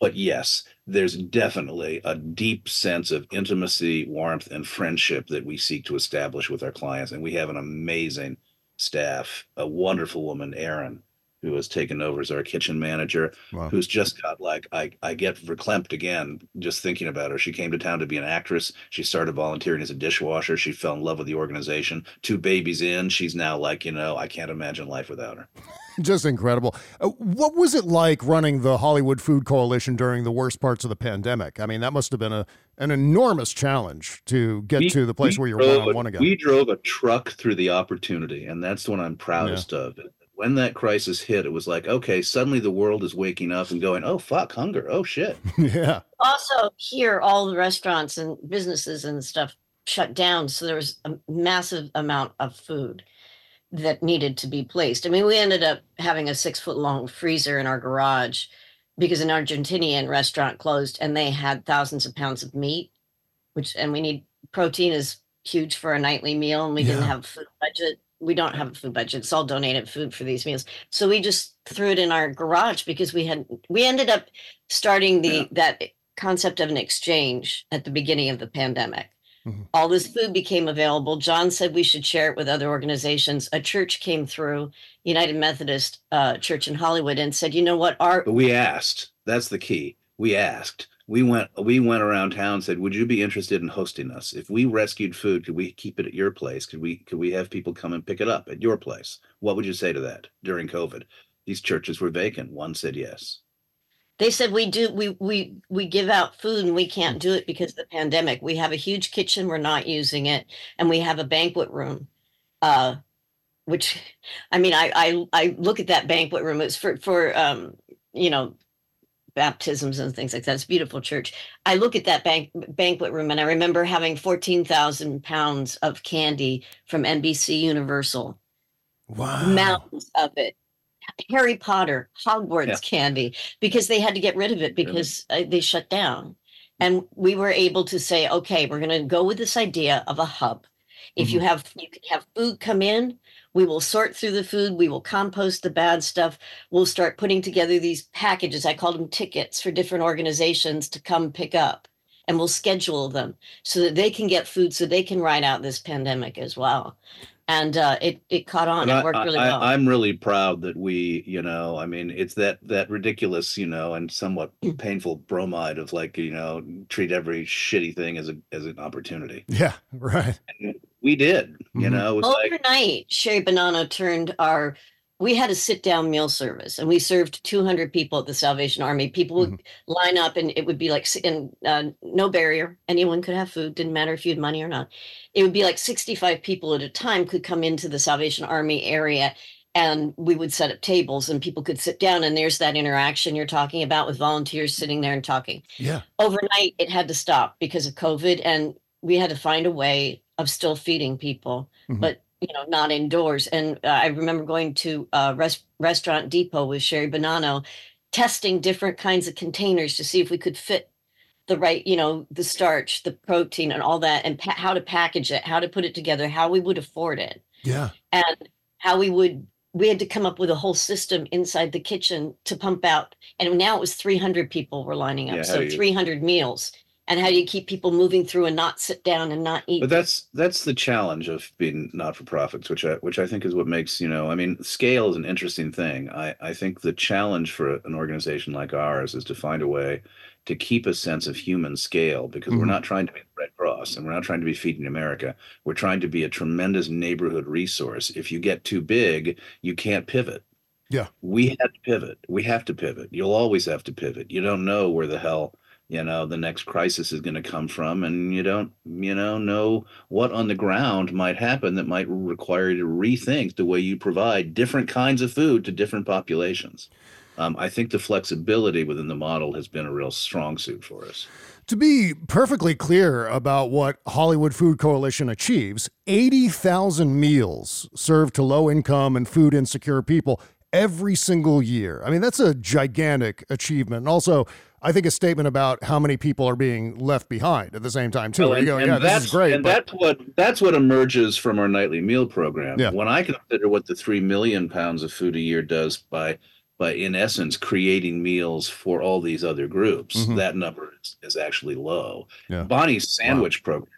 But yes, there's definitely a deep sense of intimacy, warmth, and friendship that we seek to establish with our clients. And we have an amazing staff, a wonderful woman, Erin, who has taken over as our kitchen manager, Wow. who's just got like I, I get verklempt again just thinking about her. She came to town to be an actress. She started volunteering as a dishwasher. She fell in love with the organization. Two babies in, she's now like, you know, I can't imagine life without her. Just incredible. Uh, what was it like running the Hollywood Food Coalition during the worst parts of the pandemic? I mean, that must have been a an enormous challenge to get We- to the place where you're one on one again. We drove a truck through the opportunity, and that's what I'm proudest of. When that crisis hit, it was like, okay, suddenly the world is waking up and going, oh fuck, hunger, oh shit. yeah. also here all the restaurants and businesses and stuff shut down so there was a massive amount of food that needed to be placed i mean we ended up having a six foot long freezer in our garage because an argentinian restaurant closed and they had thousands of pounds of meat which and we need protein is huge for a nightly meal and we didn't have food budget we don't have a food budget it's all donated food for these meals so we just threw it in our garage because we had we ended up starting the that concept of an exchange at the beginning of the pandemic Mhm. all this food became available john said we should share it with other organizations a church came through united methodist uh, church in hollywood and said you know what our But we asked. That's the key. We asked. We went. We went around town. and Said, "Would you be interested in hosting us? If we rescued food, could we keep it at your place? Could we? Could we have people come and pick it up at your place? What would you say to that during COVID? These churches were vacant. One said yes. they said we do we we we give out food and we can't do it because of the pandemic we have a huge kitchen we're not using it and we have a banquet room uh which i mean i i, I look at that banquet room it's for for um you know baptisms and things like that it's a beautiful church i look at that bank, banquet room and i remember having 14,000 pounds of candy from nbc universal Wow. mountains of it. Harry Potter, Hogwarts Yeah. candy, because they had to get rid of it because uh, they shut down. And we were able to say, okay, we're going to go with this idea of a hub. If you have, you can have food come in. We will sort through the food. We will compost the bad stuff. We'll start putting together these packages. I call them tickets for different organizations to come pick up. And we'll schedule them so that they can get food so they can ride out this pandemic as well. and uh, it it caught on. And It I, worked really I, well. I'm really proud that we, you know, I mean, it's that that ridiculous, you know, and somewhat painful bromide of like, you know, treat every shitty thing as a as an opportunity. Yeah, right. And we did, you Mhm. know, it was like Overnight, Sherry Bonanno turned our. We had a sit down meal service, and we served 200 people at the Salvation Army. People would line up, and it would be like, s- and uh, no barrier. Anyone could have food. Didn't matter if you had money or not. It would be like 65 people at a time could come into the Salvation Army area, and we would set up tables, and people could sit down. And there's that interaction you're talking about with volunteers sitting there and talking Yeah. overnight it had to stop because of covid and we had to find a way of still feeding people Mhm. but you know not indoors and uh, i remember going to uh, res- restaurant depot with sherry bonanno testing different kinds of containers to see if we could fit the right you know the starch the protein and all that and pa- how to package it how to put it together how we would afford it Yeah. and how we would we had to come up with a whole system inside the kitchen to pump out and now it was 300 people were lining up Yeah, so 300 meals and how do you keep people moving through and not sit down and not eat But that's that's the challenge of being not for profits, which I which I think is what makes you know. I mean, scale is an interesting thing. I I think the challenge for an organization like ours is to find a way to keep a sense of human scale because we're Mhm. not trying to be the Red Cross and we're not trying to be feeding America. We're trying to be a tremendous neighborhood resource. If you get too big, you can't pivot. Yeah. We have to pivot. We have to pivot. You'll always have to pivot. You don't know where the hell you know the next crisis is going to come from and you don't you know know what on the ground might happen that might require you to rethink the way you provide different kinds of food to different populations um, i think the flexibility within the model has been a real strong suit for us To be perfectly clear about what Hollywood Food Coalition achieves, 80,000 meals served to low income and food insecure people every single year. I mean, that's a gigantic achievement. And also, I think a statement about how many people are being left behind at the same time, too. Well, you go, yeah, this that's is great. and but- that's what that's what emerges from our nightly meal program. Yeah. When I consider what the three million pounds of food a year does by by in essence creating meals for all these other groups, Mhm. that number is, is actually low. Yeah. Bonnie's sandwich program.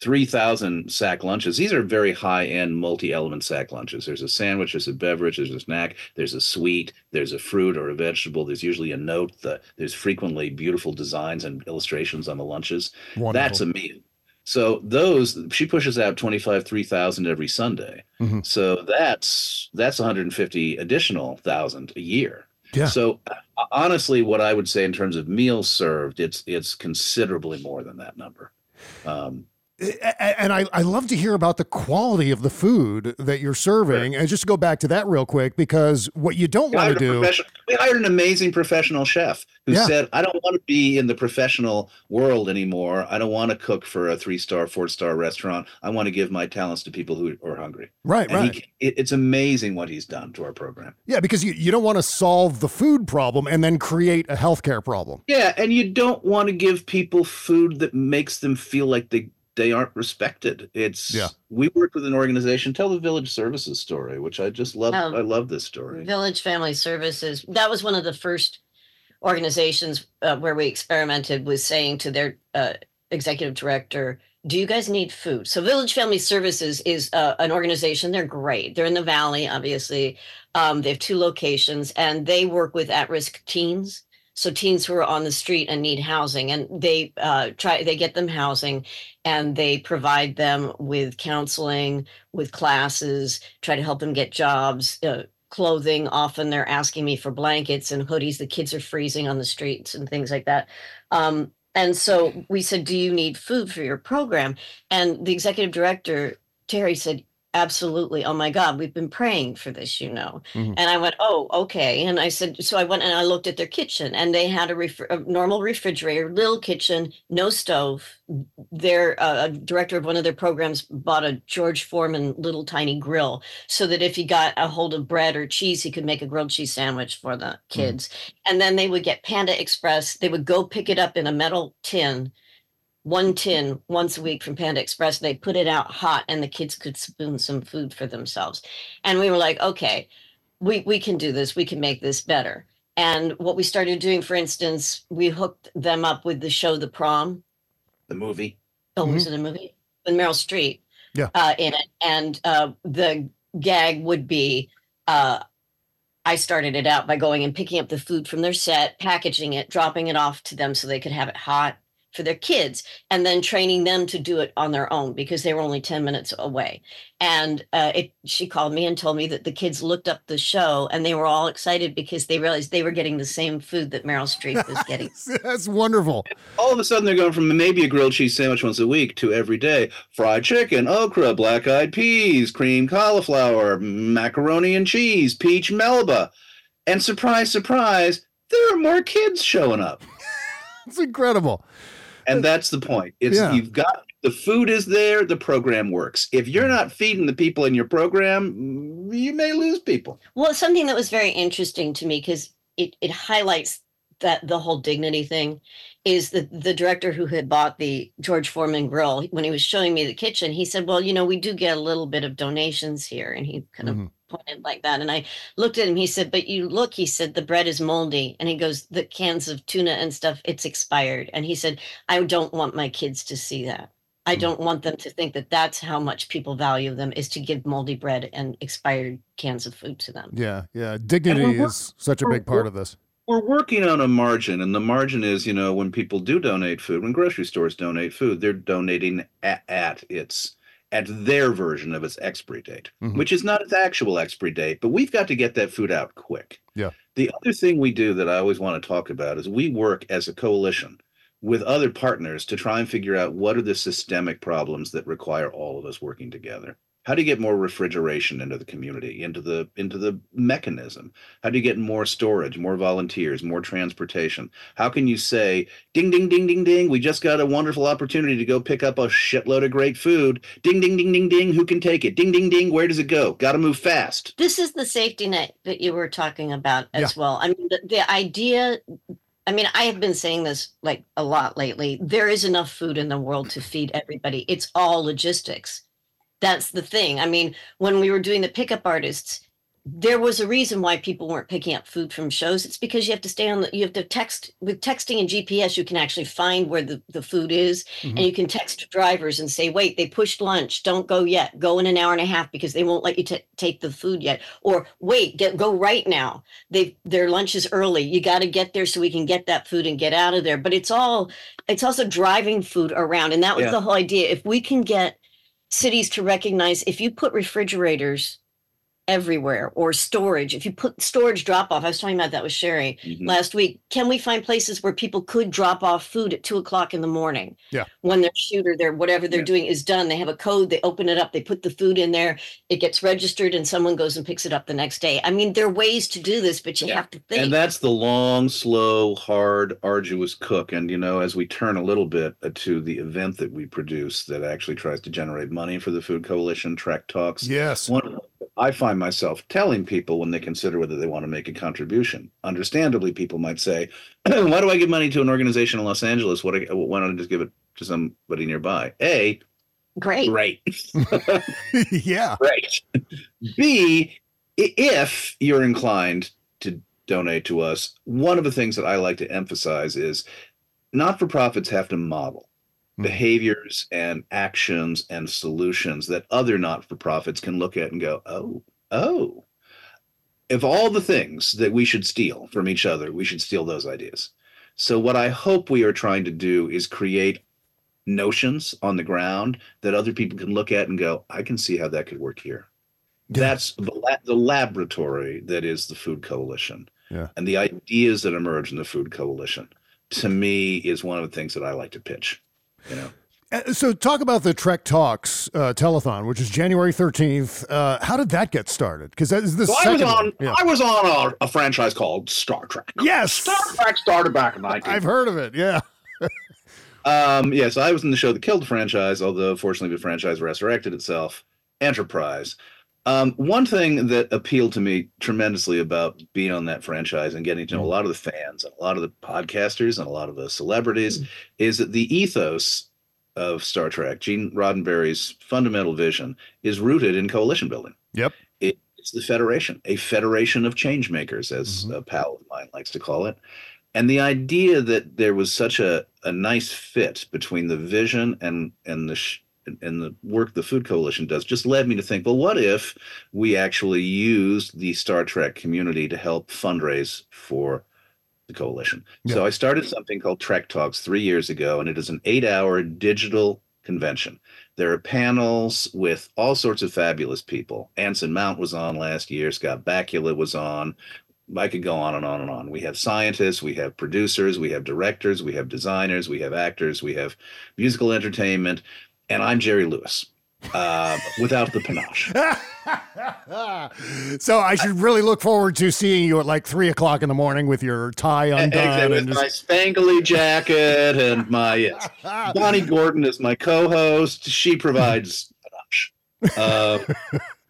3,000 sack lunches. These are very high end multi element sack lunches. There's a sandwich, there's a beverage, there's a snack, there's a sweet, there's a fruit or a vegetable. There's usually a note. The, there's frequently beautiful designs and illustrations on the lunches. That's a meal. So those she pushes out 25 3000 every Sunday. Mhm. So that's that's 150 additional thousand a year. Yeah. So uh, honestly what I would say in terms of meals served it's it's considerably more than that number. Um and I, I love to hear about the quality of the food that you're serving. And just to go back to that real quick, because what you don't want to do. we hired an amazing professional chef who Yeah. said, I don't want to be in the professional world anymore. I don't want to cook for a three star, four star restaurant. I want to give my talents to people who are hungry. Right, And right. He, it, it's amazing what he's done to our program. Yeah, because you, you don't want to solve the food problem and then create a healthcare problem. Yeah, and you don't want to give people food that makes them feel like they they aren't respected. It's Yeah. We worked with an organization. Tell the Village Services story, which I just love. Um, I love this story. Village Family Services. That was one of the first organizations uh, where we experimented with saying to their uh, executive director, "Do you guys need food?" So Village Family Services is uh, an organization. They're great. They're in the valley, obviously. Um, they have two locations, and they work with at-risk teens. So teens who are on the street and need housing, and they uh, try they get them housing, and they provide them with counseling, with classes, try to help them get jobs, uh, clothing. Often they're asking me for blankets and hoodies. The kids are freezing on the streets and things like that. Um, and so we said, Do you need food for your program? And the executive director, Terry, said, Absolutely. Oh my God, we've been praying for this, you know. Mhm. And I went, Oh, okay. And I said, So I went and I looked at their kitchen, and they had a, ref- a normal refrigerator, little kitchen, no stove. Their uh, director of one of their programs bought a George Foreman little tiny grill so that if he got a hold of bread or cheese, he could make a grilled cheese sandwich for the kids. And then they would get Panda Express. They would go pick it up in a metal tin, one tin once a week from Panda Express. They put it out hot, and the kids could spoon some food for themselves. And we were like, okay, we we can do this. We can make this better. And what we started doing, for instance, we hooked them up with the show The Prom. The movie. Oh, was it a movie with Meryl Streep? Yeah. uh, in it, and uh, the gag would be. Uh, I started it out by going and picking up the food from their set, packaging it, dropping it off to them so they could have it hot for their kids, and then training them to do it on their own because they were only 10 minutes away. And uh, it, she called me and told me that the kids looked up the show and they were all excited because they realized they were getting the same food that Meryl Streep was getting. That's wonderful. All of a sudden, they're going from maybe a grilled cheese sandwich once a week to every day fried chicken, okra, black eyed peas, cream cauliflower, macaroni and cheese, peach melba. And surprise, surprise, there are more kids showing up. It's incredible. And that's the point. It's Yeah. you've got the food is there, the program works. If you're not feeding the people in your program, you may lose people. Well, something that was very interesting to me because it, it highlights that the whole dignity thing is the the director who had bought the George Foreman grill when he was showing me the kitchen he said well you know we do get a little bit of donations here and he kind Mm-hmm. Of pointed like that and I looked at him he said but you look he said the bread is moldy and he goes the cans of tuna and stuff it's expired and he said I don't want my kids to see that I Mm. don't want them to think that that's how much people value them is to give moldy bread and expired cans of food to them. Yeah, yeah. Dignity we're- is such a big part of this. We're working on a margin, and the margin is, you know, when people do donate food, when grocery stores donate food, they're donating at, at its at their version of its expiry date, Mhm. which is not its actual expiry date. But we've got to get that food out quick. Yeah. The other thing we do that I always want to talk about is we work as a coalition with other partners to try and figure out what are the systemic problems that require all of us working together. How do you get more refrigeration into the community, into the into the mechanism? How do you get more storage, more volunteers, more transportation? How can you say, ding, ding, ding, ding, ding, we just got a wonderful opportunity to go pick up a shitload of great food. Ding, ding, ding, ding, ding, who can take it? Ding, ding, ding, where does it go? Got to move fast. This is the safety net that you were talking about as well. I mean, the, the idea. I mean, I have been saying this like a lot lately. There is enough food in the world to feed everybody. It's all logistics. That's the thing. I mean, when we were doing the pickup artists, there was a reason why people weren't picking up food from shows. It's because you have to stay on the, you have to text with texting and GPS, you can actually find where the, the food is. Mm-hmm. And you can text drivers and say, wait, they pushed lunch. Don't go yet. Go in an hour and a half because they won't let you ta take the food yet. Or wait, get go right now. They their lunch is early. You got to get there so we can get that food and get out of there. But it's all it's also driving food around. And that was Yeah. the whole idea. If we can get cities to recognize if you put refrigerators everywhere or storage if you put storage drop off i was talking about that with sherry Mhm. last week can we find places where people could drop off food at two o'clock in the morning Yeah. when their shoot or their whatever they're doing is done they have a code they open it up they put the food in there it gets registered and someone goes and picks it up the next day i mean there are ways to do this but you have to think And that's the long, slow, hard, arduous cook. And, you know, as we turn a little bit uh, to the event that we produce that actually tries to generate money for the Food Coalition, Trek Talks. Yes. One, I find myself telling people when they consider whether they want to make a contribution. Understandably, people might say, why do I give money to an organization in Los Angeles? What, uh, why don't I just give it to somebody nearby? A, great great. yeah. Right. B, if you're inclined to donate to us, one of the things that I like to emphasize is not for profits have to model behaviors and actions and solutions that other not for profits can look at and go, oh, oh. Of all the things that we should steal from each other, we should steal those ideas. So, what I hope we are trying to do is create notions on the ground that other people can look at and go, I can see how that could work here. That's the, la- the laboratory that is the Food Coalition. Yeah. And the ideas that emerge in the Food Coalition, to me, is one of the things that I like to pitch. You know, Uh, So, talk about the Trek Talks uh, telethon, which is January 13th. Uh, how did that get started? Because that is the so I second was on one. Yeah. I was on a, a franchise called Star Trek. Yes. Star Trek started back in 19. I've heard of it. Yeah. Um, yes, I was in the show that killed the franchise, although fortunately the franchise resurrected itself. Enterprise. Um, one thing that appealed to me tremendously about being on that franchise and getting to know a mm-hmm. lot of the fans and a lot of the podcasters and a lot of the celebrities mm-hmm. is that the ethos of Star Trek, Gene Roddenberry's fundamental vision, is rooted in coalition building. Yep. It, it's the Federation, a federation of change makers, as mm-hmm. a pal of mine likes to call it. And the idea that there was such a, a nice fit between the vision and and the sh- and the work the Food Coalition does just led me to think, well, what if we actually used the Star Trek community to help fundraise for the coalition? So I started something called Trek Talks three years ago, and it is an eight-hour digital convention. There are panels with all sorts of fabulous people. Anson Mount was on last year. Scott Bakula was on. I could go on and on and on. We have scientists, we have producers, we have directors, we have designers, we have actors, we have musical entertainment, and I'm Jerry Lewis uh, without the panache. so I should really look forward to seeing you at like three o'clock in the morning with your tie undone. And just- my spangly jacket and my yes. Bonnie Gordon is my co-host. She provides panache. Uh,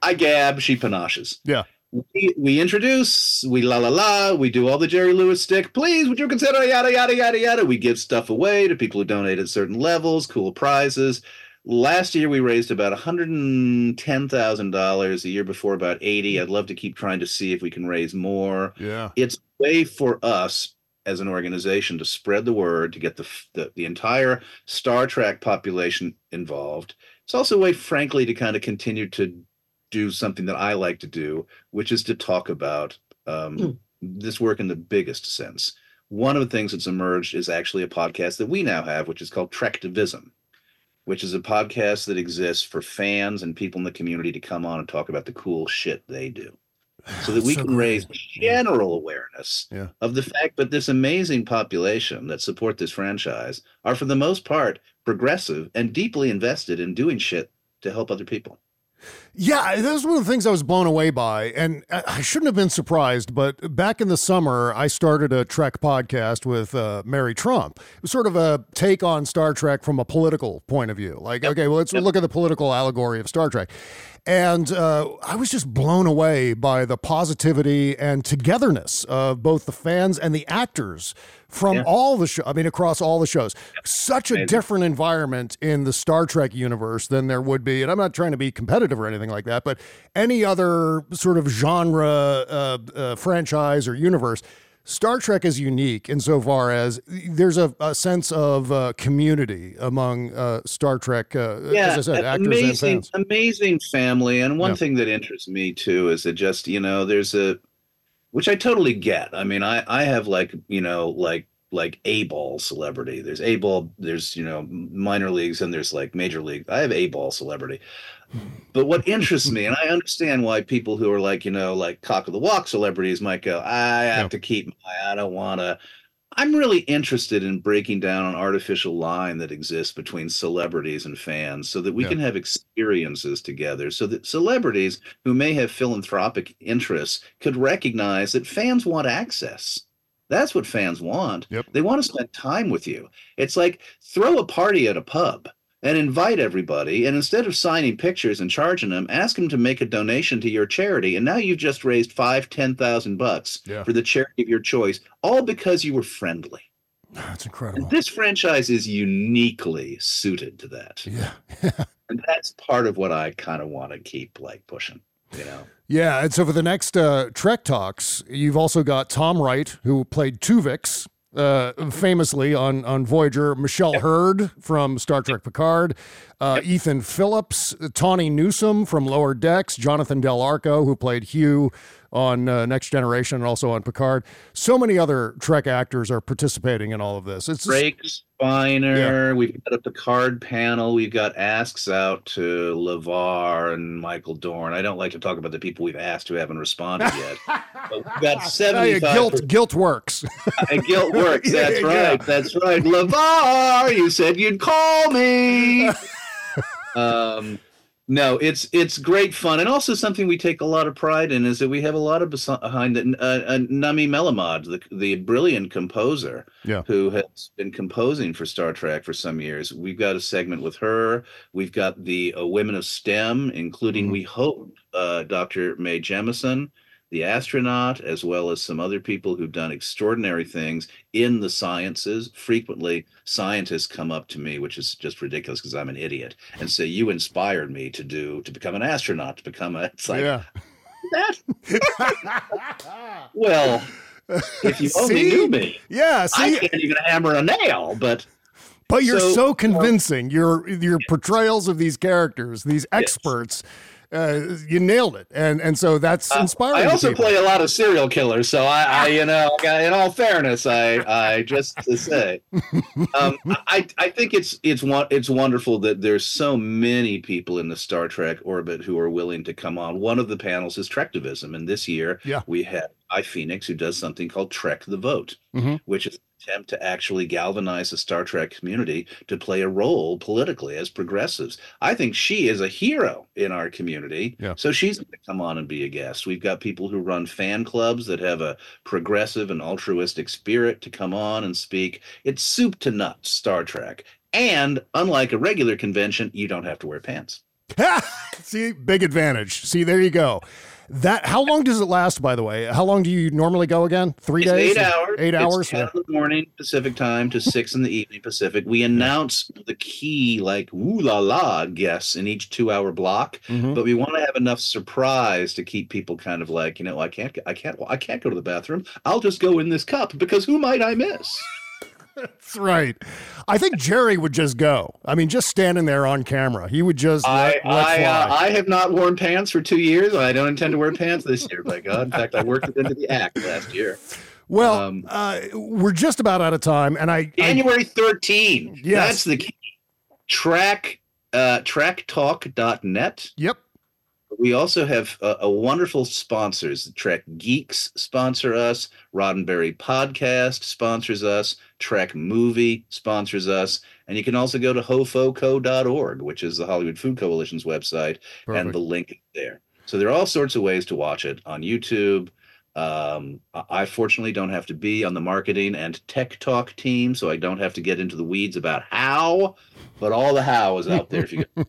I gab, she panaches. yeah. We, we introduce, we la la la, we do all the Jerry Lewis stick. Please, would you consider yada yada yada yada? We give stuff away to people who donate at certain levels, cool prizes. Last year we raised about $110,000. The year before about 80. I'd love to keep trying to see if we can raise more Yeah. it's a way for us as an organization to spread the word to get the, the the entire Star Trek population involved. It's also a way, frankly, to kind of continue to do something that I like to do, which is to talk about um, this work in the biggest sense. One of the things that's emerged is actually a podcast that we now have, which is called Trektivism, which is a podcast that exists for fans and people in the community to come on and talk about the cool shit they do. So that we So can raise general awareness Yeah. of the fact that this amazing population that support this franchise are for the most part progressive and deeply invested in doing shit to help other people Yeah, that was one of the things I was blown away by. And I shouldn't have been surprised, but back in the summer, I started a Trek podcast with uh, Mary Trump. It was sort of a take on Star Trek from a political point of view. Like, okay, well, let's look at the political allegory of Star Trek. And uh, I was just blown away by the positivity and togetherness of both the fans and the actors from Yeah. all the show. I mean, across all the shows. Such a different environment in the Star Trek universe than there would be. And I'm not trying to be competitive or anything like that, but any other sort of genre uh, uh, franchise or universe. Star Trek is unique insofar as there's a, a sense of uh, community among uh, Star Trek, uh, as I said, actors amazing, and fans. amazing family. And one Yeah. thing that interests me too is that just you know, there's a, which I totally get. I mean, I I have like you know like like a ball celebrity. There's a ball. There's you know minor leagues and there's like major league. I have a ball celebrity. But what interests me, and I understand why people who are like, you know, like cock of the walk celebrities might go, I have Yeah. to keep my, I don't want to. I'm really interested in breaking down an artificial line that exists between celebrities and fans so that we Yeah. can have experiences together. So that celebrities who may have philanthropic interests could recognize that fans want access. That's what fans want. Yep. They want to spend time with you. It's like throw a party at a pub and invite everybody. And instead of signing pictures and charging them, ask them to make a donation to your charity. And now you've just raised five, ten thousand bucks Yeah. for the charity of your choice, all because you were friendly. That's incredible. And this franchise is uniquely suited to that. Yeah. And that's part of what I kind of want to keep like pushing, you know. Yeah, and so for the next uh, Trek Talks, you've also got Tom Wright, who played Tuvix uh, famously on, on Voyager, Michelle Hurd from Star Trek Picard, uh, Ethan Phillips, Tawny Newsome from Lower Decks, Jonathan Del Arco, who played Hugh on uh, Next Generation and also on Picard. So many other Trek actors are participating in all of this. It's Drake Spiner, we've got a Picard panel, we've got asks out to LeVar and Michael Dorn. I don't like to talk about the people we've asked who haven't responded yet. but we've got yeah, 75 guilt, guilt works. And guilt works. That's yeah. right. That's right. LeVar, you said you'd call me. um, no, it's it's great fun, and also something we take a lot of pride in is that we have a lot of behind it. Uh, uh, Nami Melumad, the the brilliant composer, Yeah. who has been composing for Star Trek for some years. We've got a segment with her. We've got the uh, Women of STEM, including we hope uh, Dr. Mae Jemison, the astronaut, as well as some other people who've done extraordinary things in the sciences. Frequently, scientists come up to me, which is just ridiculous because I'm an idiot, and say, "You inspired me to do to become an astronaut, to become a." It's like yeah. that. Well, if you only knew me, Yeah, see? I can't even hammer a nail. But But you're so, So, convincing. your your portrayals of these characters, these experts, uh, you nailed it, and and so that's inspiring. Uh, I also people. play a lot of serial killers, so I, I you know, in all fairness, I, I just to say, um, I, I think it's it's one it's wonderful that there's so many people in the Star Trek orbit who are willing to come on. One of the panels is Trektivism, and this year Yeah. we had I Phoenix who does something called Trek the Vote, Mhm. which is attempt to actually galvanize the Star Trek community to play a role politically as progressives. I think she is a hero in our community. Yeah. So she's going to come on and be a guest. We've got people who run fan clubs that have a progressive and altruistic spirit to come on and speak. It's soup to nuts Star Trek. And unlike a regular convention, you don't have to wear pants. See, big advantage. See, there you go. That how long does it last? By the way, how long do you normally go again? Three It's days? eight hours. Eight It's hours. 10 Yeah. in the morning Pacific time to six in the evening Pacific. We announce the key, like ooh la la guests in each two hour block, Mhm. but we want to have enough surprise to keep people kind of like, you know, I can't, I can't, I can't go to the bathroom. I'll just go in this cup because who might I miss? That's right. I think Jerry would just go. I mean, just standing there on camera, he would just I, let, let I, uh. I have not worn pants for two years. I don't intend to wear pants this year. By God, in fact, I worked it into the act last year. well, um, uh, we're just about out of time, and I, I January 13. Yes. That's the key. Trek uh trektalk.net. Yep. We also have a, a wonderful sponsors. Trek Geeks sponsor us. Roddenberry Podcast sponsors us. Trek Movie sponsors us. And you can also go to hofoco.org, which is the Hollywood Food Coalition's website, and the link is there. So there are all sorts of ways to watch it on YouTube. Um, I fortunately don't have to be on the marketing and tech talk team, so I don't have to get into the weeds about how, but all the how is out there if you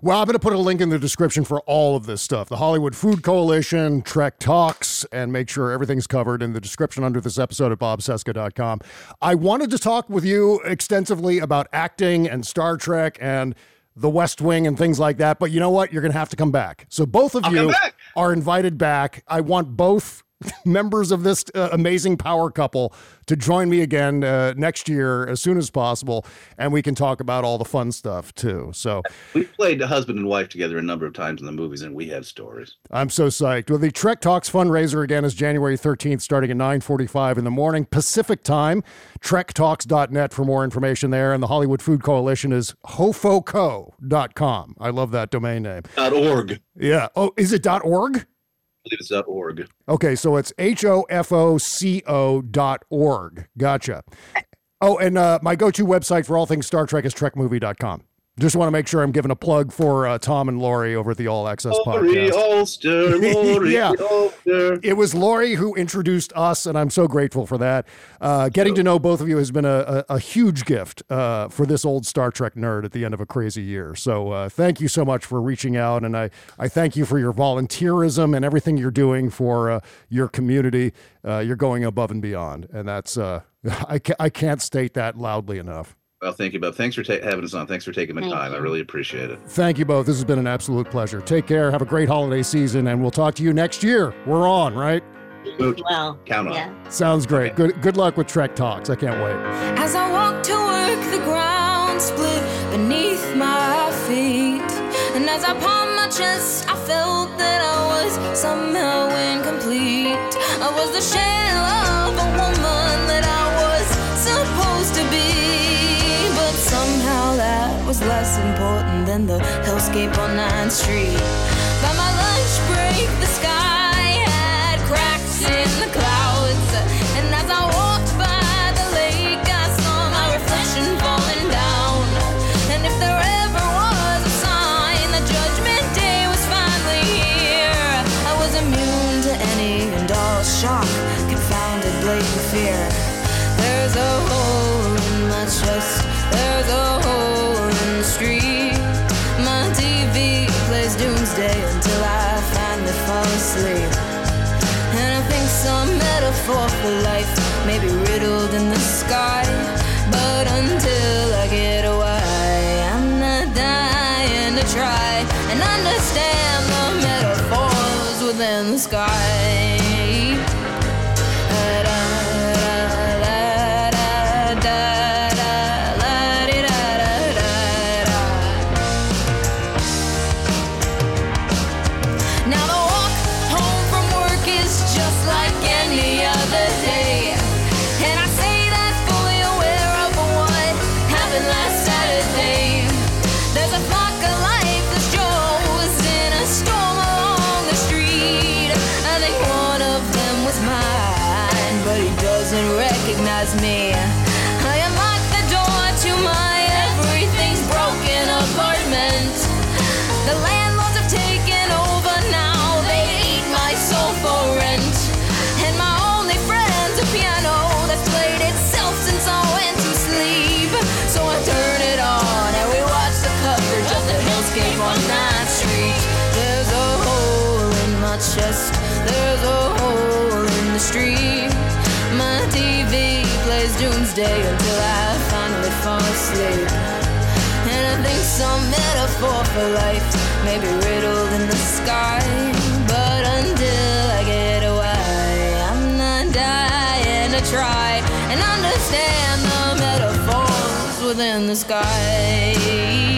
Well, I'm going to put a link in the description for all of this stuff the Hollywood Food Coalition, Trek Talks, and make sure everything's covered in the description under this episode at bobcesca.com. I wanted to talk with you extensively about acting and Star Trek and the West Wing and things like that, but you know what? You're going to have to come back. So both of I'll you are invited back. I want both members of this uh, amazing power couple to join me again uh, next year as soon as possible, and we can talk about all the fun stuff too. So. We've played husband and wife together a number of times in the movies, and we have stories. I'm so psyched. Well, the Trek Talks fundraiser again is January 13th, starting at 9:45 in the morning Pacific time. TrekTalks.net for more information there, and the Hollywood Food Coalition is hofoco.com. I love that domain name. Dot .org. Yeah. Oh, is it .org? Believe it's .org. Okay, so it's H O F O C O dot org. Gotcha. Oh, and uh, my go to website for all things Star Trek is trekmovie.com. Just want to make sure I'm giving a plug for uh, Tom and Lori over at the All Access Lori podcast. Lori Yeah. It was Lori who introduced us, and I'm so grateful for that. Uh, getting to know both of you has been a, a, a huge gift uh, for this old Star Trek nerd at the end of a crazy year. So uh, thank you so much for reaching out, and I, I thank you for your volunteerism and everything you're doing for uh, your community. Uh, you're going above and beyond, and that's uh, I, ca- I can't state that loudly enough. Well, thank you, Bob. Thanks for ta- having us on. Thanks for taking the Thank time. I really appreciate it. Thank you both. This has been an absolute pleasure. Take care. Have a great holiday season, and we'll talk to you next year. We're on, right? Well, Count on. yeah. Sounds great. Good good luck with Trek Talks. I can't wait. As I walk to work, the ground split beneath my feet. And as I palmed my chest, I felt that I was somehow incomplete. I was the shell was less important than the hellscape on 9th Street. By my lunch break, the sky had cracks in the clouds. May be riddled in the sky. But until I get away, I'm not dying to try and understand the metaphors within the sky. day until I finally fall asleep. And I think some metaphor for life may be riddled in the sky. But until I get away, I'm not dying to try and understand the metaphors within the sky.